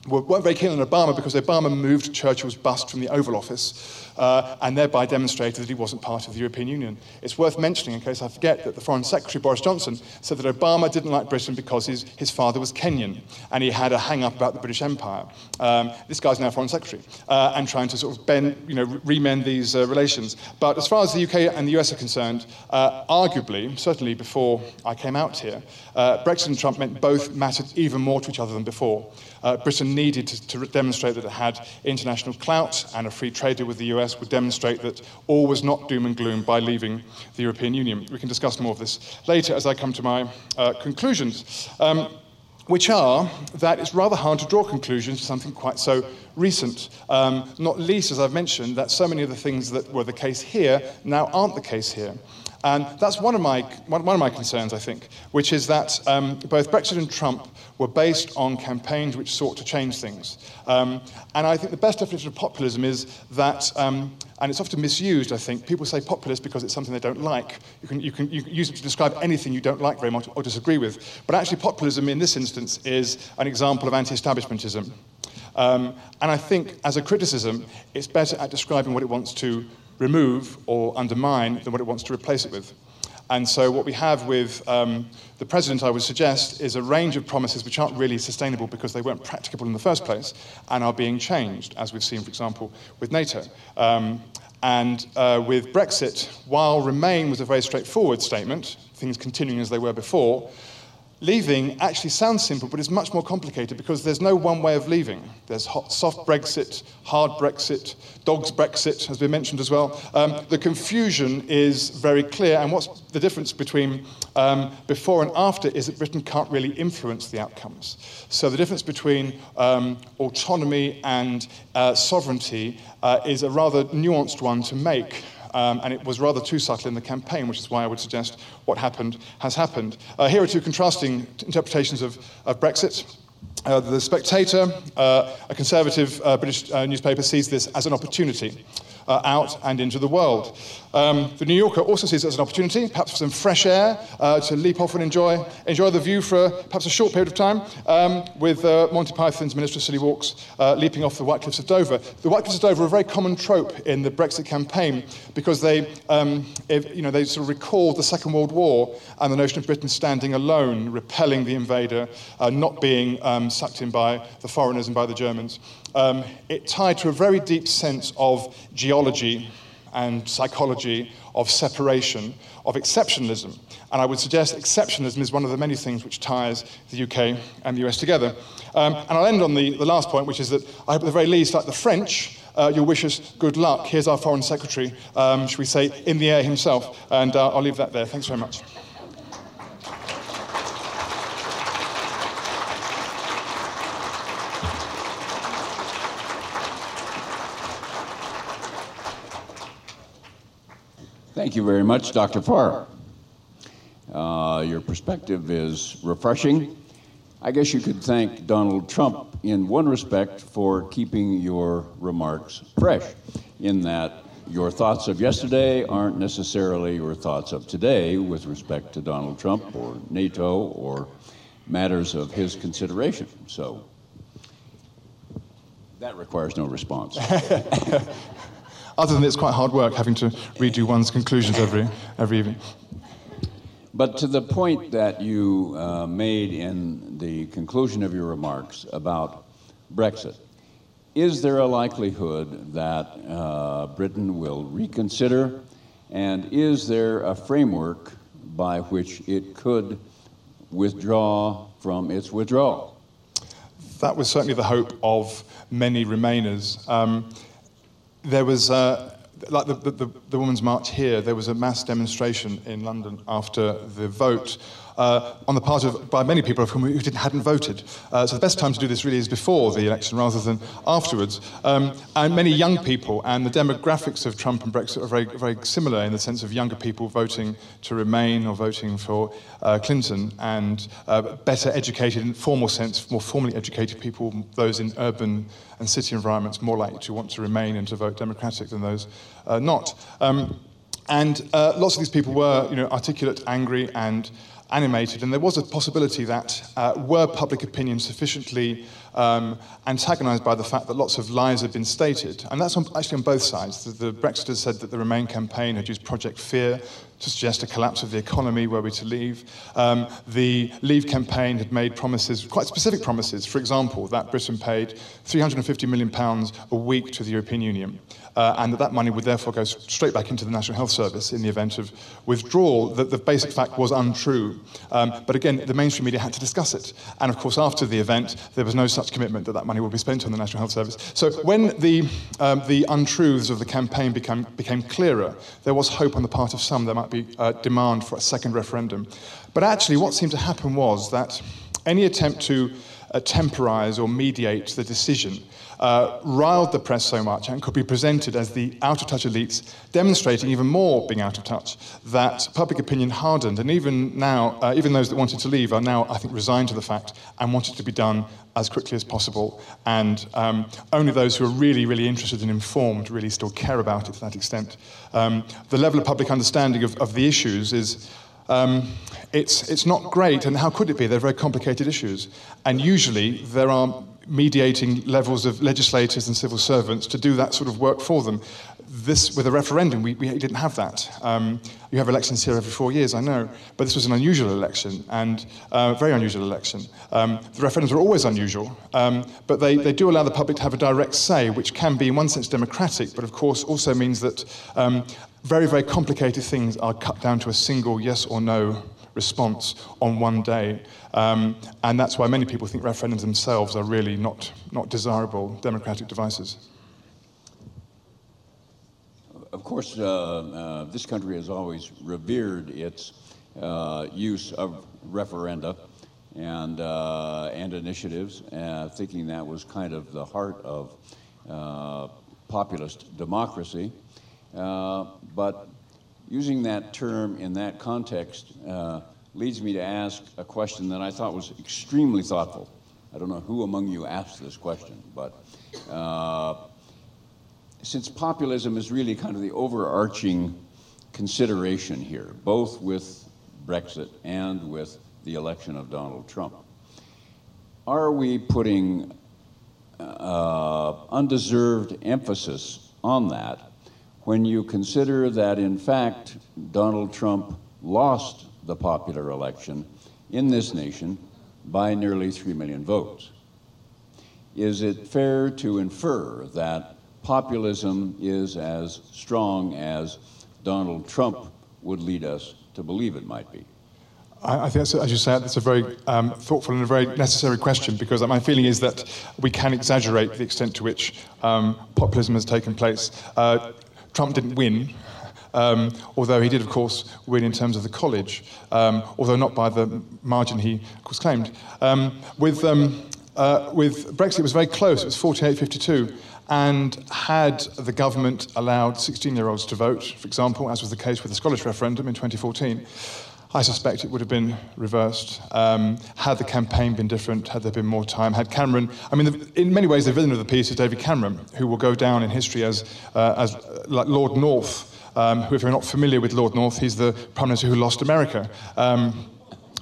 weren't very keen on Obama because Obama moved Churchill's bust from the Oval Office uh, and thereby demonstrated that he wasn't part of the European Union. It's worth mentioning, in case I forget, that the Foreign Secretary, Boris Johnson, said that Obama didn't like Britain because his, his father was Kenyan and he had a hang up about the British Empire. Um, this guy's now Foreign Secretary uh, and trying to sort of bend, you know, remend these uh, relations. But as far as the UK and the US are concerned, uh, arguably, certainly before I came out here, uh, Brexit and Trump meant both mattered even more to each other than before. Uh, Britain needed to, to, demonstrate that it had international clout and a free trade with the US would demonstrate that all was not doom and gloom by leaving the European Union. We can discuss more of this later as I come to my uh, conclusions. Um, which are that it's rather hard to draw conclusions to something quite so recent. Um, not least, as I've mentioned, that so many of the things that were the case here now aren't the case here. And that's one of my, one, of my concerns, I think, which is that um, both Brexit and Trump were based on campaigns which sought to change things. Um, and I think the best definition of populism is that, um, and it's often misused, I think, people say populist because it's something they don't like. You can, you, can, you use it to describe anything you don't like very much or disagree with. But actually, populism in this instance is an example of anti establishmentism. Um, and I think, as a criticism, it's better at describing what it wants to remove or undermine than what it wants to replace it with. And so, what we have with um, the president, I would suggest, is a range of promises which aren't really sustainable because they weren't practicable in the first place and are being changed, as we've seen, for example, with NATO. Um, and uh, with Brexit, while Remain was a very straightforward statement, things continuing as they were before, Leaving actually sounds simple, but it's much more complicated because there's no one way of leaving. There's hot, soft Brexit, hard Brexit, dogs Brexit has been mentioned as well. Um, the confusion is very clear, and what's the difference between um, before and after is that Britain can't really influence the outcomes. So the difference between um, autonomy and uh, sovereignty uh, is a rather nuanced one to make um, and it was rather too subtle in the campaign, which is why I would suggest what happened has happened. Uh, here are two contrasting interpretations of, of Brexit. Uh, the Spectator, uh, a conservative uh, British uh, newspaper, sees this as an opportunity uh, out and into the world. Um, the New Yorker also sees it as an opportunity, perhaps for some fresh air, uh, to leap off and enjoy, enjoy the view for perhaps a short period of time, um, with uh, Monty Python's Minister of Silly Walks uh, leaping off the White Cliffs of Dover. The White Cliffs of Dover are a very common trope in the Brexit campaign because they, um, if, you know, they sort of recall the Second World War and the notion of Britain standing alone, repelling the invader, uh, not being um, sucked in by the foreigners and by the Germans um, it tied to a very deep sense of geology and psychology, of separation, of exceptionalism. And I would suggest exceptionalism is one of the many things which ties the UK and the US together. Um, and I'll end on the, the last point, which is that I hope at the very least, like the French, uh, you'll wish us good luck. Here's our Foreign Secretary, um, should we say, in the air himself. And uh, I'll leave that there. Thanks very much. Thank you very much, Dr. Farr. Uh, your perspective is refreshing. I guess you could thank Donald Trump in one respect for keeping your remarks fresh, in that your thoughts of yesterday aren't necessarily your thoughts of today with respect to Donald Trump or NATO or matters of his consideration. So that requires no response. Other than it's quite hard work having to redo one's conclusions every, every evening. But to the point that you uh, made in the conclusion of your remarks about Brexit, is there a likelihood that uh, Britain will reconsider? And is there a framework by which it could withdraw from its withdrawal? That was certainly the hope of many Remainers. Um, there was, uh, like the, the, the, Women's March here, there was a mass demonstration in London after the vote uh, on the part of, by many people of whom who didn't, hadn't voted. Uh, so the best time to do this really is before the election rather than afterwards. Um, and many young people, and the demographics of Trump and Brexit are very, very similar in the sense of younger people voting to remain or voting for uh, Clinton, and uh, better educated, in formal sense, more formally educated people, those in urban and city environments, more likely to want to remain and to vote Democratic than those uh, not. Um, and uh, lots of these people were, you know, articulate, angry, and animated, and there was a possibility that uh, were public opinion sufficiently um, antagonized by the fact that lots of lies had been stated, and that's on, actually on both sides. The, the Brexiters said that the Remain campaign had used Project Fear to suggest a collapse of the economy were we to leave. Um, the Leave campaign had made promises, quite specific promises, for example, that Britain paid £350 million a week to the European Union uh, and that that money would therefore go straight back into the National Health Service in the event of withdrawal. That the basic fact was untrue. Um, but again, the mainstream media had to discuss it. And of course, after the event, there was no such commitment that that money would be spent on the National Health Service. So when the, um, the untruths of the campaign became, became clearer, there was hope on the part of some there might be uh, demand for a second referendum. But actually, what seemed to happen was that any attempt to uh, temporize or mediate the decision uh, riled the press so much and could be presented as the out of touch elites demonstrating even more being out of touch, that public opinion hardened. And even now, uh, even those that wanted to leave are now, I think, resigned to the fact and want it to be done as quickly as possible. And um, only those who are really, really interested and informed really still care about it to that extent. Um, the level of public understanding of, of the issues is. Um, it's, it's not great, and how could it be? They're very complicated issues. And usually there are mediating levels of legislators and civil servants to do that sort of work for them. This, with a referendum, we, we didn't have that. Um, you have elections here every four years, I know, but this was an unusual election, and a uh, very unusual election. Um, the referendums are always unusual, um, but they, they do allow the public to have a direct say, which can be, in one sense, democratic, but of course also means that um, very, very complicated things are cut down to a single yes or no response on one day. Um, and that's why many people think referendums themselves are really not, not desirable democratic devices. Of course, uh, uh, this country has always revered its uh, use of referenda and, uh, and initiatives, uh, thinking that was kind of the heart of uh, populist democracy. but using that term in that context leads me to ask a question that I thought was extremely thoughtful. I don't know who among you asked this question, but uh, since populism is really kind of the overarching consideration here, both with Brexit and with the election of Donald Trump, are we putting uh, undeserved emphasis on that when you consider that, in fact, Donald Trump lost the popular election in this nation by nearly 3 million votes? Is it fair to infer that populism is as strong as Donald Trump would lead us to believe it might be? I, think, as you said, that's a very um, thoughtful and a very necessary question because my feeling is that we can exaggerate the extent to which um, populism has taken place. Uh, Trump didn't win, um, although he did, of course, win in terms of the college, um, although not by the margin he, of course, claimed. Um, with, um, uh, with Brexit, it was very close. It was 48 52. And had the government allowed 16 year olds to vote, for example, as was the case with the Scottish referendum in 2014, I suspect it would have been reversed um, had the campaign been different, had there been more time, had Cameron. I mean, the, in many ways, the villain of the piece is David Cameron, who will go down in history as, uh, as uh, like Lord North. Um, who, if you're not familiar with Lord North, he's the Prime Minister who lost America. Um,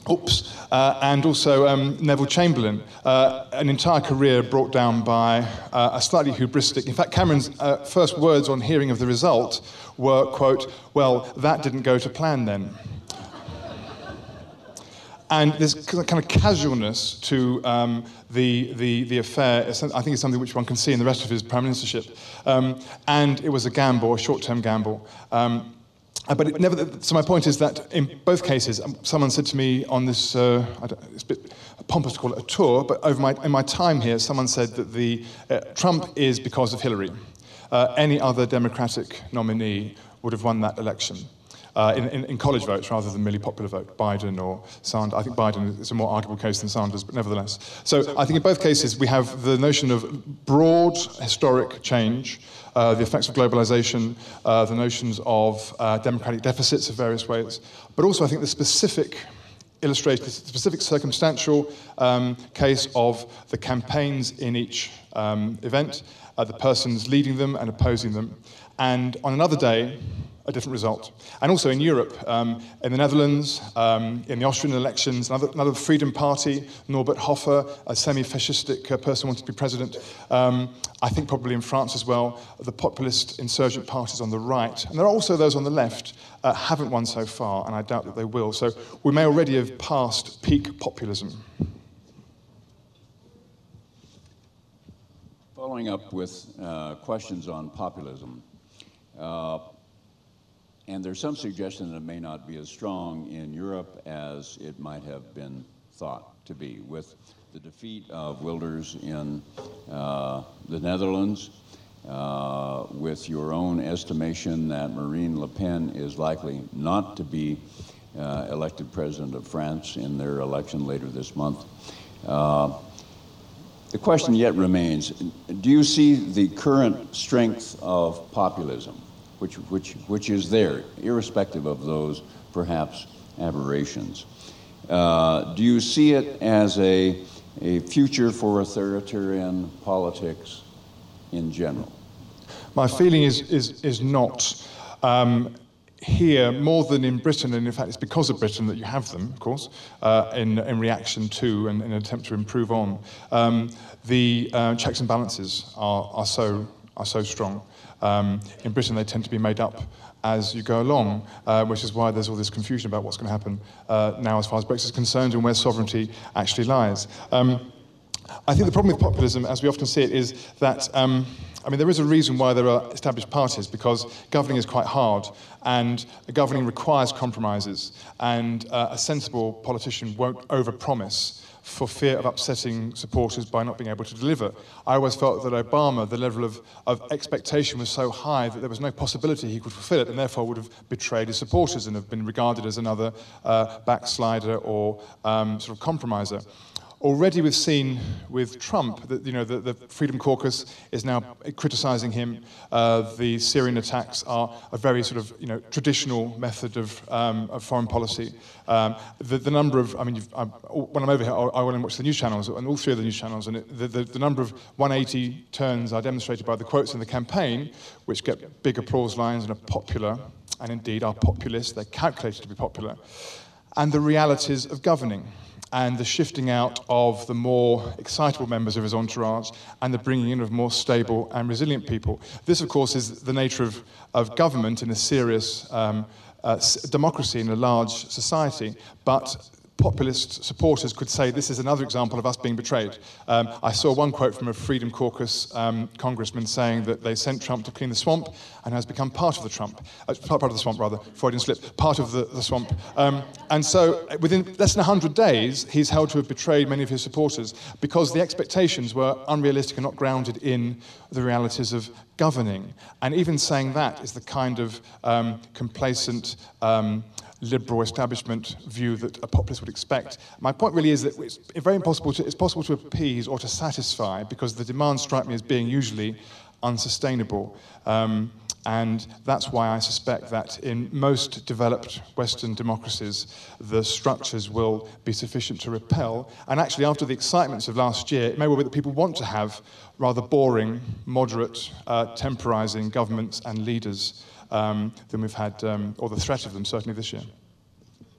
oops, uh, and also um, Neville Chamberlain, uh, an entire career brought down by uh, a slightly hubristic. In fact, Cameron's uh, first words on hearing of the result were, "quote Well, that didn't go to plan then." And this kind of casualness to um, the, the, the affair, I think, is something which one can see in the rest of his prime ministership. Um, and it was a gamble, a short term gamble. Um, uh, but never, so my point is that in both cases, um, someone said to me on this, uh, it's a bit pompous to call it a tour, but over my, in my time here, someone said that the, uh, Trump is because of Hillary. Uh, any other Democratic nominee would have won that election uh, in, in, in, college votes rather than merely popular vote, Biden or Sanders. I think Biden is a more arguable case than Sanders, but nevertheless. So I think in both cases we have the notion of broad historic change, uh, the effects of globalization, uh, the notions of uh, democratic deficits of various ways, but also I think the specific illustrate the specific circumstantial um, case of the campaigns in each um, event, uh, the persons leading them and opposing them. And on another day, a different result. And also in Europe, um, in the Netherlands, um, in the Austrian elections, another, another, Freedom Party, Norbert Hofer, a semi fascistic uh, person wanted to be president. Um, I think probably in France as well, the populist insurgent parties on the right. And there are also those on the left uh, haven't won so far, and I doubt that they will. So we may already have passed peak populism. Following up with uh, questions on populism. Uh, and there's some suggestion that it may not be as strong in Europe as it might have been thought to be. With the defeat of Wilders in uh, the Netherlands, uh, with your own estimation that Marine Le Pen is likely not to be uh, elected president of France in their election later this month. Uh, the question yet remains do you see the current strength of populism which, which, which is there, irrespective of those perhaps aberrations. Uh, do you see it as a, a future for authoritarian politics in general? My feeling is, is, is not. Um, here, more than in Britain, and in fact, it's because of Britain that you have them, of course, uh, in, in reaction to and in an attempt to improve on. Um, the uh, checks and balances are, are, so, are so strong. Um, in Britain, they tend to be made up as you go along, uh, which is why there's all this confusion about what's going to happen uh, now as far as Brexit is concerned and where sovereignty actually lies. Um, I think the problem with populism, as we often see it, is that. Um, I mean, there is a reason why there are established parties because governing is quite hard and governing requires compromises, and uh, a sensible politician won't overpromise for fear of upsetting supporters by not being able to deliver. I always felt that Obama, the level of, of expectation was so high that there was no possibility he could fulfill it, and therefore would have betrayed his supporters and have been regarded as another uh, backslider or um, sort of compromiser. Already we've seen with Trump that you know the, the Freedom Caucus is now criticizing him. Uh, the Syrian attacks are a very sort of you know traditional method of, um, of foreign policy. Um, the, the, number of I mean I'm, when I'm over here I, I to watch the news channels and all three of the news channels and it, the, the, the number of 180 turns are demonstrated by the quotes in the campaign, which get big applause lines and are popular and indeed are populist. They're calculated to be popular, and the realities of governing and the shifting out of the more excitable members of his entourage and the bringing in of more stable and resilient people. This, of course, is the nature of, of government in a serious um, uh, democracy in a large society, but populist supporters could say this is another example of us being betrayed. Um, I saw one quote from a Freedom Caucus um, congressman saying that they sent Trump to clean the swamp and has become part of the Trump, uh, part of the swamp rather, Freudian slip, part of the, the swamp. Um, and so uh, within less than 100 days, he's held to have betrayed many of his supporters because the expectations were unrealistic and not grounded in the realities of governing. And even saying that is the kind of um, complacent, um, liberal establishment view that a populist would expect. My point really is that it's very impossible to, it's possible to appease or to satisfy because the demands strike me as being usually unsustainable. Um, and that's why I suspect that in most developed Western democracies, the structures will be sufficient to repel. And actually, after the excitements of last year, it may well be that people want to have rather boring, moderate, uh, temporizing governments and leaders um, than we've had, um, or the threat of them certainly this year.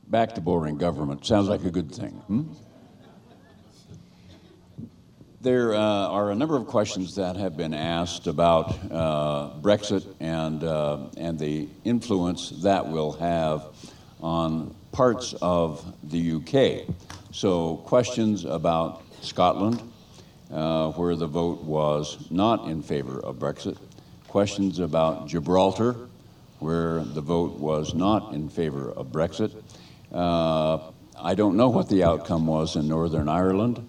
Back to boring government. Sounds like a good thing. Hmm? There uh, are a number of questions that have been asked about uh, Brexit and, uh, and the influence that will have on parts of the UK. So, questions about Scotland, uh, where the vote was not in favor of Brexit, questions about Gibraltar, where the vote was not in favor of Brexit. Uh, I don't know what the outcome was in Northern Ireland,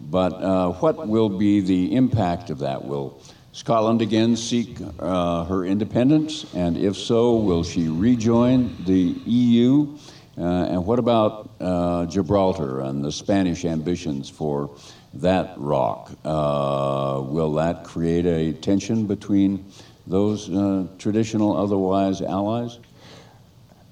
but uh, what will be the impact of that? Will Scotland again seek uh, her independence? And if so, will she rejoin the EU? Uh, and what about uh, Gibraltar and the Spanish ambitions for that rock? Uh, will that create a tension between those uh, traditional otherwise allies?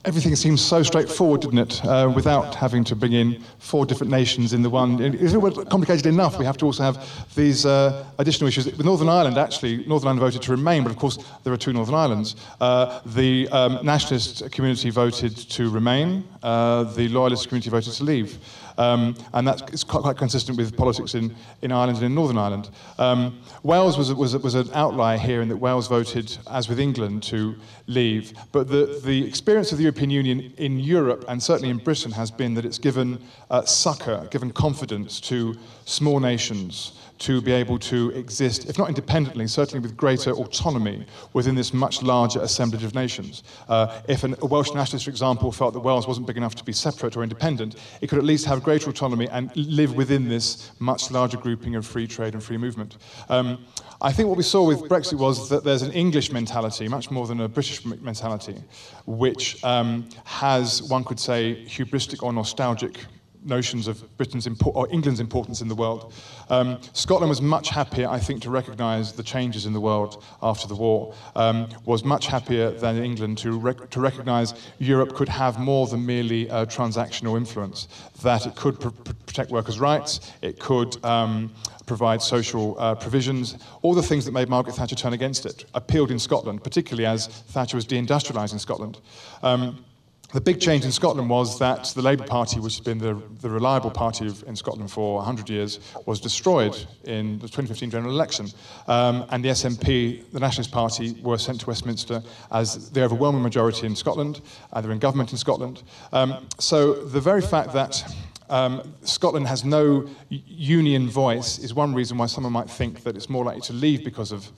Everything seems so straightforward, didn't it? Uh, without having to bring in four different nations in the one. Is it complicated enough? We have to also have these uh, additional issues. With Northern Ireland, actually, Northern Ireland voted to remain, but of course, there are two Northern Irelands. Uh, the um, nationalist community voted to remain, uh, the loyalist community voted to leave. Um, and that's quite, quite, consistent with politics in, in Ireland and in Northern Ireland. Um, Wales was, was, was an outlier here in that Wales voted, as with England, to leave. But the, the experience of the European Union in Europe, and certainly in Britain, has been that it's given uh, succor, given confidence to small nations to be able to exist, if not independently, certainly with greater autonomy within this much larger assemblage of nations. Uh, if an, a Welsh nationalist, for example, felt that Wales wasn't big enough to be separate or independent, it could at least have greater autonomy and live within this much larger grouping of free trade and free movement. Um, I think what we saw with Brexit was that there's an English mentality, much more than a British mentality, which um, has, one could say, hubristic or nostalgic notions of Britain's impo- or England's importance in the world. Um, Scotland was much happier, I think, to recognise the changes in the world after the war. Um, was much happier than England to rec- to recognise Europe could have more than merely transactional influence. That it could pr- protect workers' rights, it could. Um, provide social uh, provisions, all the things that made Margaret Thatcher turn against it, appealed in Scotland, particularly as Thatcher was deindustrialising Scotland. Um, the big change in Scotland was that the Labour Party, which has been the, the reliable party of, in Scotland for 100 years, was destroyed in the 2015 general election. Um, and the SNP, the Nationalist Party, were sent to Westminster as the overwhelming majority in Scotland, and they're in government in Scotland. Um, so the very fact that um, Scotland has no union voice is one reason why someone might think that it's more likely to leave because of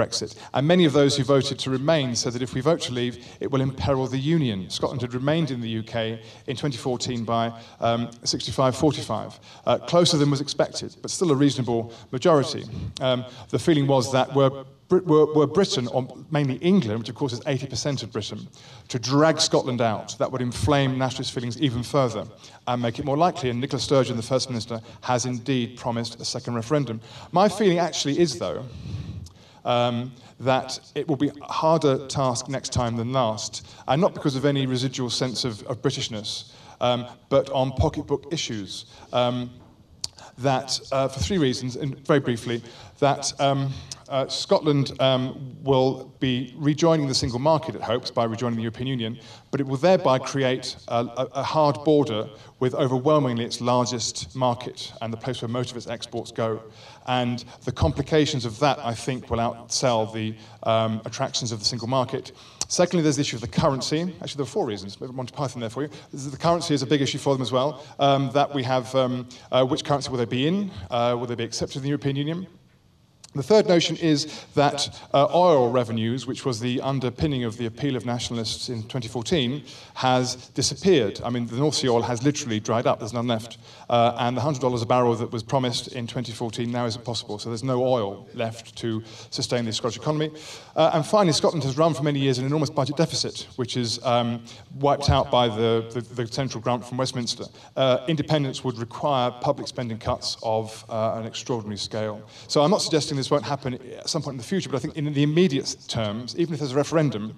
Brexit. And many of those who voted to remain said that if we vote to leave, it will imperil the Union. Scotland had remained in the UK in 2014 by um, 65 45, uh, closer than was expected, but still a reasonable majority. Um, the feeling was that were were, were Britain, or mainly England, which of course is 80% of Britain, to drag Scotland out, that would inflame nationalist feelings even further and make it more likely. And Nicola Sturgeon, the First Minister, has indeed promised a second referendum. My feeling actually is, though, um, that it will be a harder task next time than last, and not because of any residual sense of, of Britishness, um, but on pocketbook issues. Um, that, uh, for three reasons, and very briefly, that um, uh, Scotland um, will be rejoining the single market, it hopes, by rejoining the European Union, but it will thereby create a, a, hard border with overwhelmingly its largest market and the place where most of its exports go. And the complications of that, I think, will outsell the um, attractions of the single market. Secondly, there's the issue of the currency. Actually, there are four reasons. Monty Python there for you. The currency is a big issue for them as well. Um, that we have, um, uh, which currency will they be in? Uh, will they be accepted in the European Union? The third notion is that uh, oil revenues, which was the underpinning of the appeal of nationalists in 2014, has disappeared. I mean, the North Sea oil has literally dried up, there's none left. Uh, and the $100 a barrel that was promised in 2014 now isn't possible, so there's no oil left to sustain the Scottish economy. Uh, and finally, Scotland has run for many years an enormous budget deficit, which is um, wiped out by the, the, the, central grant from Westminster. Uh, independence would require public spending cuts of uh, an extraordinary scale. So I'm not suggesting this won't happen at some point in the future, but I think in the immediate terms, even if there's a referendum,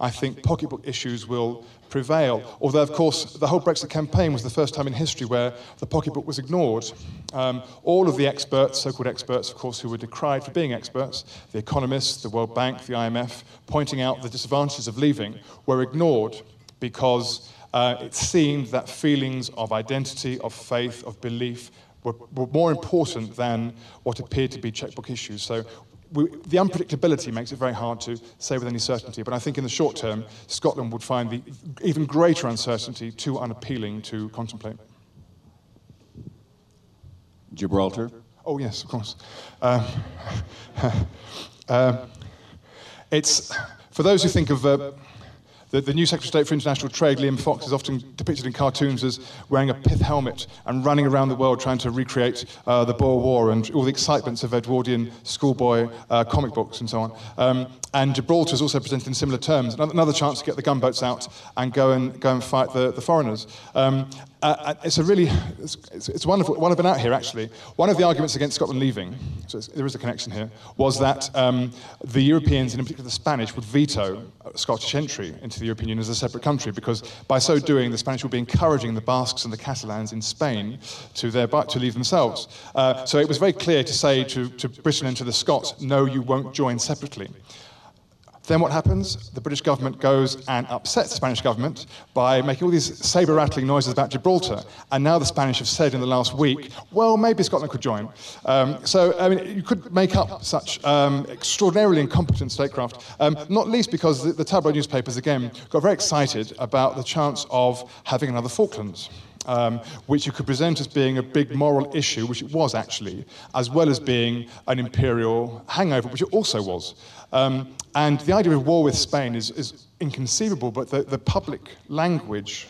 I think pocketbook issues will prevail. Although, of course, the whole Brexit campaign was the first time in history where the pocketbook was ignored. Um, all of the experts, so called experts, of course, who were decried for being experts, the economists, the World Bank, the IMF, pointing out the disadvantages of leaving, were ignored because uh, it seemed that feelings of identity, of faith, of belief were, were more important than what appeared to be checkbook issues. So we, the unpredictability makes it very hard to say with any certainty. But I think in the short term, Scotland would find the even greater uncertainty too unappealing to contemplate. Gibraltar? Oh, yes, of course. Uh, uh, it's, for those who think of uh, the, the new Secretary of State for International Trade, Liam Fox, is often depicted in cartoons as wearing a pith helmet and running around the world trying to recreate uh, the Boer War and all the excitements of Edwardian schoolboy uh, comic books and so on. Um, and Gibraltar is also presented in similar terms. Another chance to get the gunboats out and go and, go and fight the, the foreigners. Um, uh, uh, it's a really, it's, it's, wonderful. When I've been out here, actually, one of the arguments against Scotland leaving, so there is a connection here, was that um, the Europeans, and in particular the Spanish, would veto Scottish entry into the European Union as a separate country, because by so doing, the Spanish would be encouraging the Basques and the Catalans in Spain to, their, to leave themselves. Uh, so it was very clear to say to, to Britain and to the Scots, no, you won't join separately. Then what happens? The British government goes and upsets the Spanish government by making all these saber rattling noises about Gibraltar. And now the Spanish have said in the last week, well, maybe Scotland could join. Um, so, I mean, you could make up such um, extraordinarily incompetent statecraft, um, not least because the, the tabloid newspapers, again, got very excited about the chance of having another Falklands um, which you could present as being a big moral issue, which it was actually, as well as being an imperial hangover, which it also was. Um, and the idea of war with Spain is, is inconceivable, but the, the public language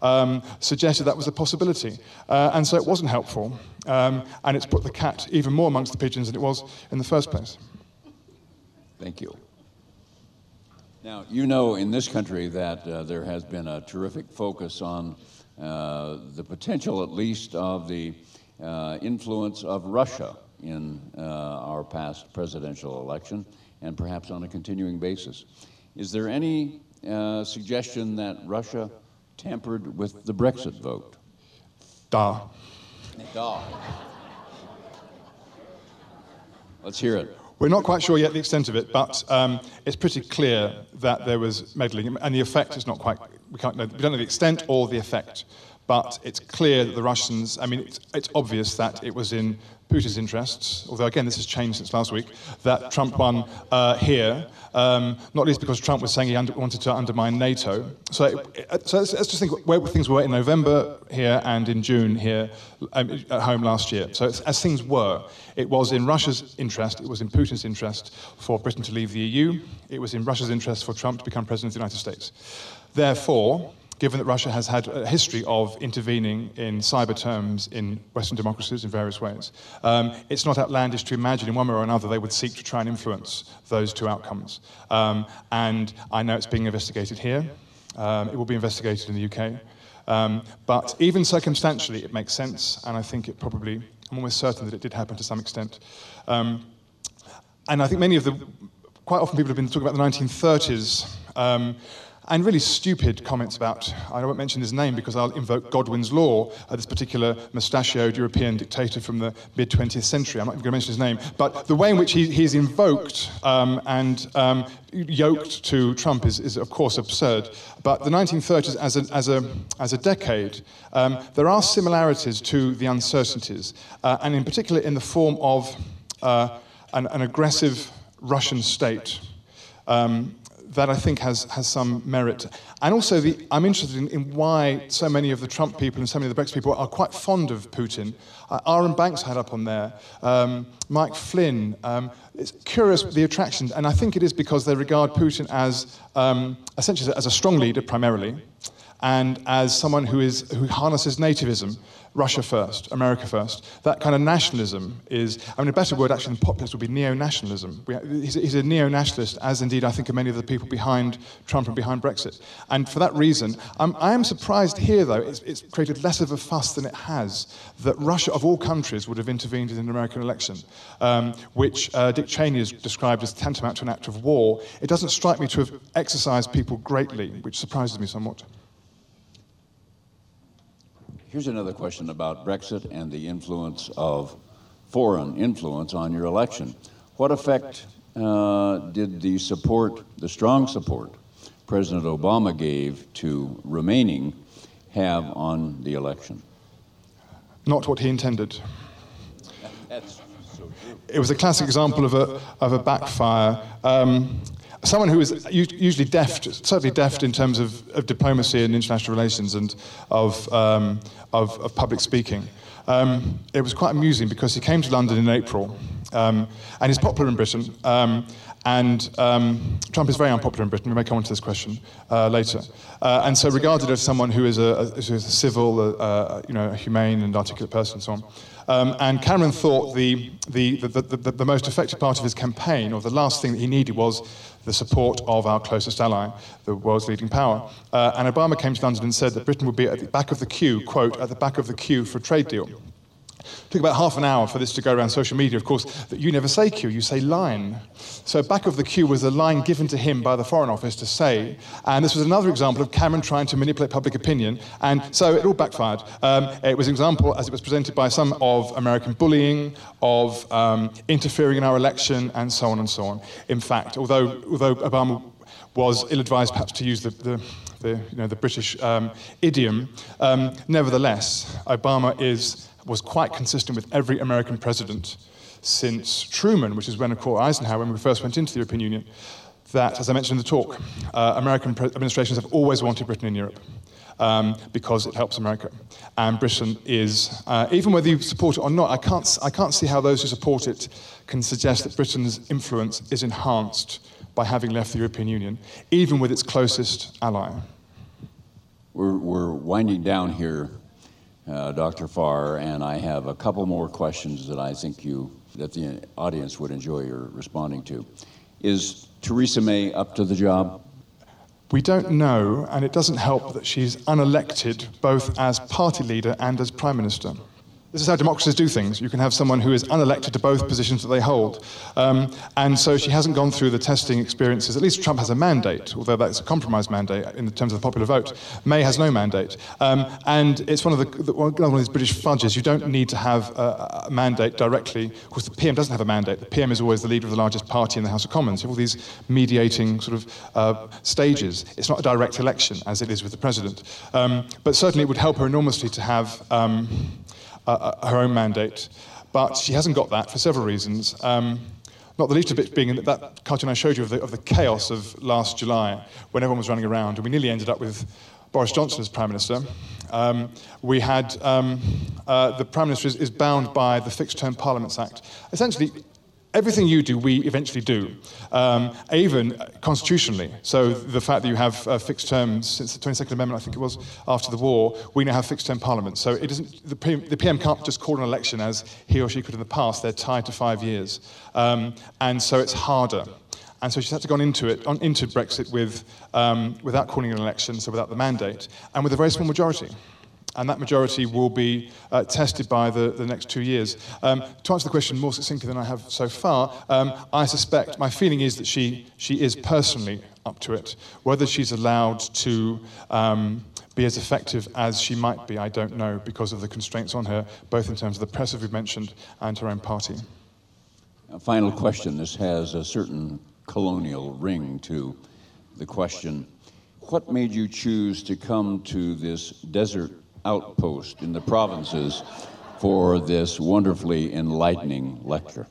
um, suggested that was a possibility. Uh, and so it wasn't helpful, um, and it's put the cat even more amongst the pigeons than it was in the first place. Thank you. Now, you know in this country that uh, there has been a terrific focus on the potential, at least, of the uh, influence of Russia in uh, our past presidential election and perhaps on a continuing basis. Is there any uh, suggestion that Russia tampered with the Brexit vote? Da. Da. Let's hear it. We're not quite sure yet the extent of it, but um, it's pretty clear that there was meddling, and the effect is not quite, we, can't know, we don't know the extent or the effect, but it's clear that the Russians, I mean, it's, it's obvious that it was in Putin's interests, although again this has changed since last week, that Trump won uh, here, um, not least because Trump was saying he under, wanted to undermine NATO. So, it, so let's, let's, just think where things were in November here and in June here um, at home last year. So as things were, it was in Russia's interest, it was in Putin's interest for Britain to leave the EU, it was in Russia's interest for Trump to become president of the United States. Therefore, given that Russia has had a history of intervening in cyber terms in Western democracies in various ways. Um, it's not outlandish to imagine in one way or another they would seek to try and influence those two outcomes. Um, and I know it's being investigated here. Um, it will be investigated in the UK. Um, but even circumstantially, it makes sense, and I think it probably, I'm almost certain that it did happen to some extent. Um, and I think many of the, quite often people have been talking about the 1930s um, and really stupid comments about, I won't mention his name because I'll invoke Godwin's law, uh, this particular mustachioed European dictator from the mid 20th century. I'm not going to mention his name. But the way in which he, he's invoked um, and um, yoked to Trump is, is, of course, absurd. But the 1930s as a, as a, as a decade, um, there are similarities to the uncertainties, uh, and in particular in the form of uh, an, an aggressive Russian state. Um, that I think has, has some merit. And also, the, I'm interested in, in, why so many of the Trump people and so many of the Brexit people are quite fond of Putin. Uh, Arron Banks had up on there, um, Mike Flynn. Um, it's curious the attractions, and I think it is because they regard Putin as um, essentially as a strong leader primarily, and as someone who, is, who harnesses nativism. Russia first, America first. That kind of nationalism is, I mean, a better word actually than populist would be neo nationalism. He's, a neo nationalist, as indeed I think are many of the people behind Trump and behind Brexit. And for that reason, um, I am surprised here, though, it's, it's, created less of a fuss than it has that Russia, of all countries, would have intervened in an American election, um, which uh, Dick Cheney has described as tantamount to an act of war. It doesn't strike me to have exercised people greatly, which surprises me somewhat. Here's another question about Brexit and the influence of foreign influence on your election. What effect uh, did the support, the strong support President Obama gave to remaining have on the election? Not what he intended. It was a classic example of a, of a backfire. Um, someone who is usually deft, certainly deft in terms of, of diplomacy and international relations and of, um, of, of, public speaking. Um, it was quite amusing because he came to London in April um, and he's popular in Britain. Um, and um, Trump is very unpopular in Britain. We may come on to this question uh, later. Uh, and so, regarded as someone who is a, a, a civil, uh, you know, a humane and articulate person, and so on. Um, and Cameron thought the, the, the, the, the most effective part of his campaign, or the last thing that he needed, was the support of our closest ally, the world's leading power. Uh, and Obama came to London and said that Britain would be at the back of the queue, quote, at the back of the queue for a trade deal. Took about half an hour for this to go around social media, of course, that you never say queue, you say line. So back of the queue was a line given to him by the Foreign Office to say, and this was another example of Cameron trying to manipulate public opinion, and so it all backfired. Um, it was an example, as it was presented by some, of American bullying, of um, interfering in our election, and so on and so on. In fact, although, although Obama was ill-advised perhaps to use the, the the, you know, the British um, idiom. Um, nevertheless, Obama is was quite consistent with every American president since Truman, which is when, of course, Eisenhower, when we first went into the European Union, that, as I mentioned in the talk, uh, American administrations have always wanted Britain in Europe. Um, because it helps America. And Britain is, uh, even whether you support it or not, I can't, I can't see how those who support it can suggest that Britain's influence is enhanced by having left the European Union, even with its closest ally. We're, we're winding down here uh, Dr. Farr, and I have a couple more questions that I think you that the audience would enjoy your responding to. Is Theresa May up to the job? We don't know, and it doesn't help that she's unelected both as party leader and as prime minister. This is how democracies do things. You can have someone who is unelected to both positions that they hold. Um, and so she hasn't gone through the testing experiences. At least Trump has a mandate, although that's a compromise mandate in terms of the popular vote. May has no mandate. Um, and it's one of, the, one of these British fudges. You don't need to have a, a, mandate directly. Of course, the PM doesn't have a mandate. The PM is always the leader of the largest party in the House of Commons. You have all these mediating sort of uh, stages. It's not a direct election, as it is with the president. Um, but certainly it would help her enormously to have um, uh, her own mandate. But she hasn't got that for several reasons. Um, not the least of it being that, cartoon I showed you of the, of the chaos of last July, when everyone was running around, and we nearly ended up with Boris Johnson as Prime Minister. Um, we had um, uh, the Prime Minister is, is, bound by the Fixed Term Parliaments Act. Essentially, everything you do, we eventually do, um, even constitutionally. So the fact that you have uh, fixed terms since the 22nd Amendment, I think it was, after the war, we now have fixed term parliaments. So it isn't, the, PM, the PM can't just call an election as he or she could in the past. They're tied to five years. Um, and so it's harder. And so she's had to go into it, on, into Brexit with, um, without calling an election, so without the mandate, and with a very small majority and that majority will be uh, tested by the, the next two years. Um, to answer the question more succinctly than I have so far, um, I suspect, my feeling is that she, she is personally up to it. Whether she's allowed to um, be as effective as she might be, I don't know, because of the constraints on her, both in terms of the press, as we've mentioned, and her own party. A final question. This has a certain colonial ring to the question. What made you choose to come to this desert outpost in the provinces for this wonderfully enlightening lecture.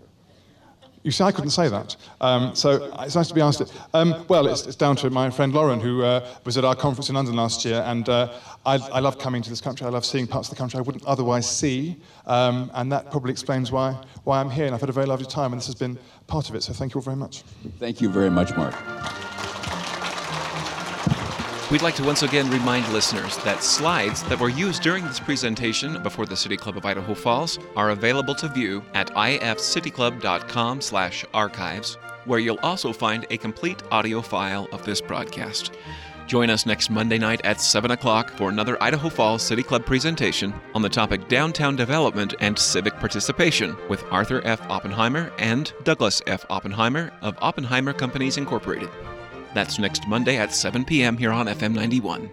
You see, I couldn't say that. Um, so it's nice to be asked it. Um, well, it's, it's, down to my friend Lauren, who uh, was at our conference in London last year, and uh, I, I, love coming to this country. I love seeing parts of the country I wouldn't otherwise see, um, and that probably explains why, why I'm here. And I've had a very lovely time, and this has been part of it. So thank you all very much. Thank you very much, Mark. We'd like to once again remind listeners that slides that were used during this presentation before the City Club of Idaho Falls are available to view at ifcityclub.com/archives, where you'll also find a complete audio file of this broadcast. Join us next Monday night at 7 o'clock for another Idaho Falls City Club presentation on the topic Downtown Development and Civic Participation with Arthur F. Oppenheimer and Douglas F. Oppenheimer of Oppenheimer Companies Incorporated. That's next Monday at 7 p.m. here on FM 91.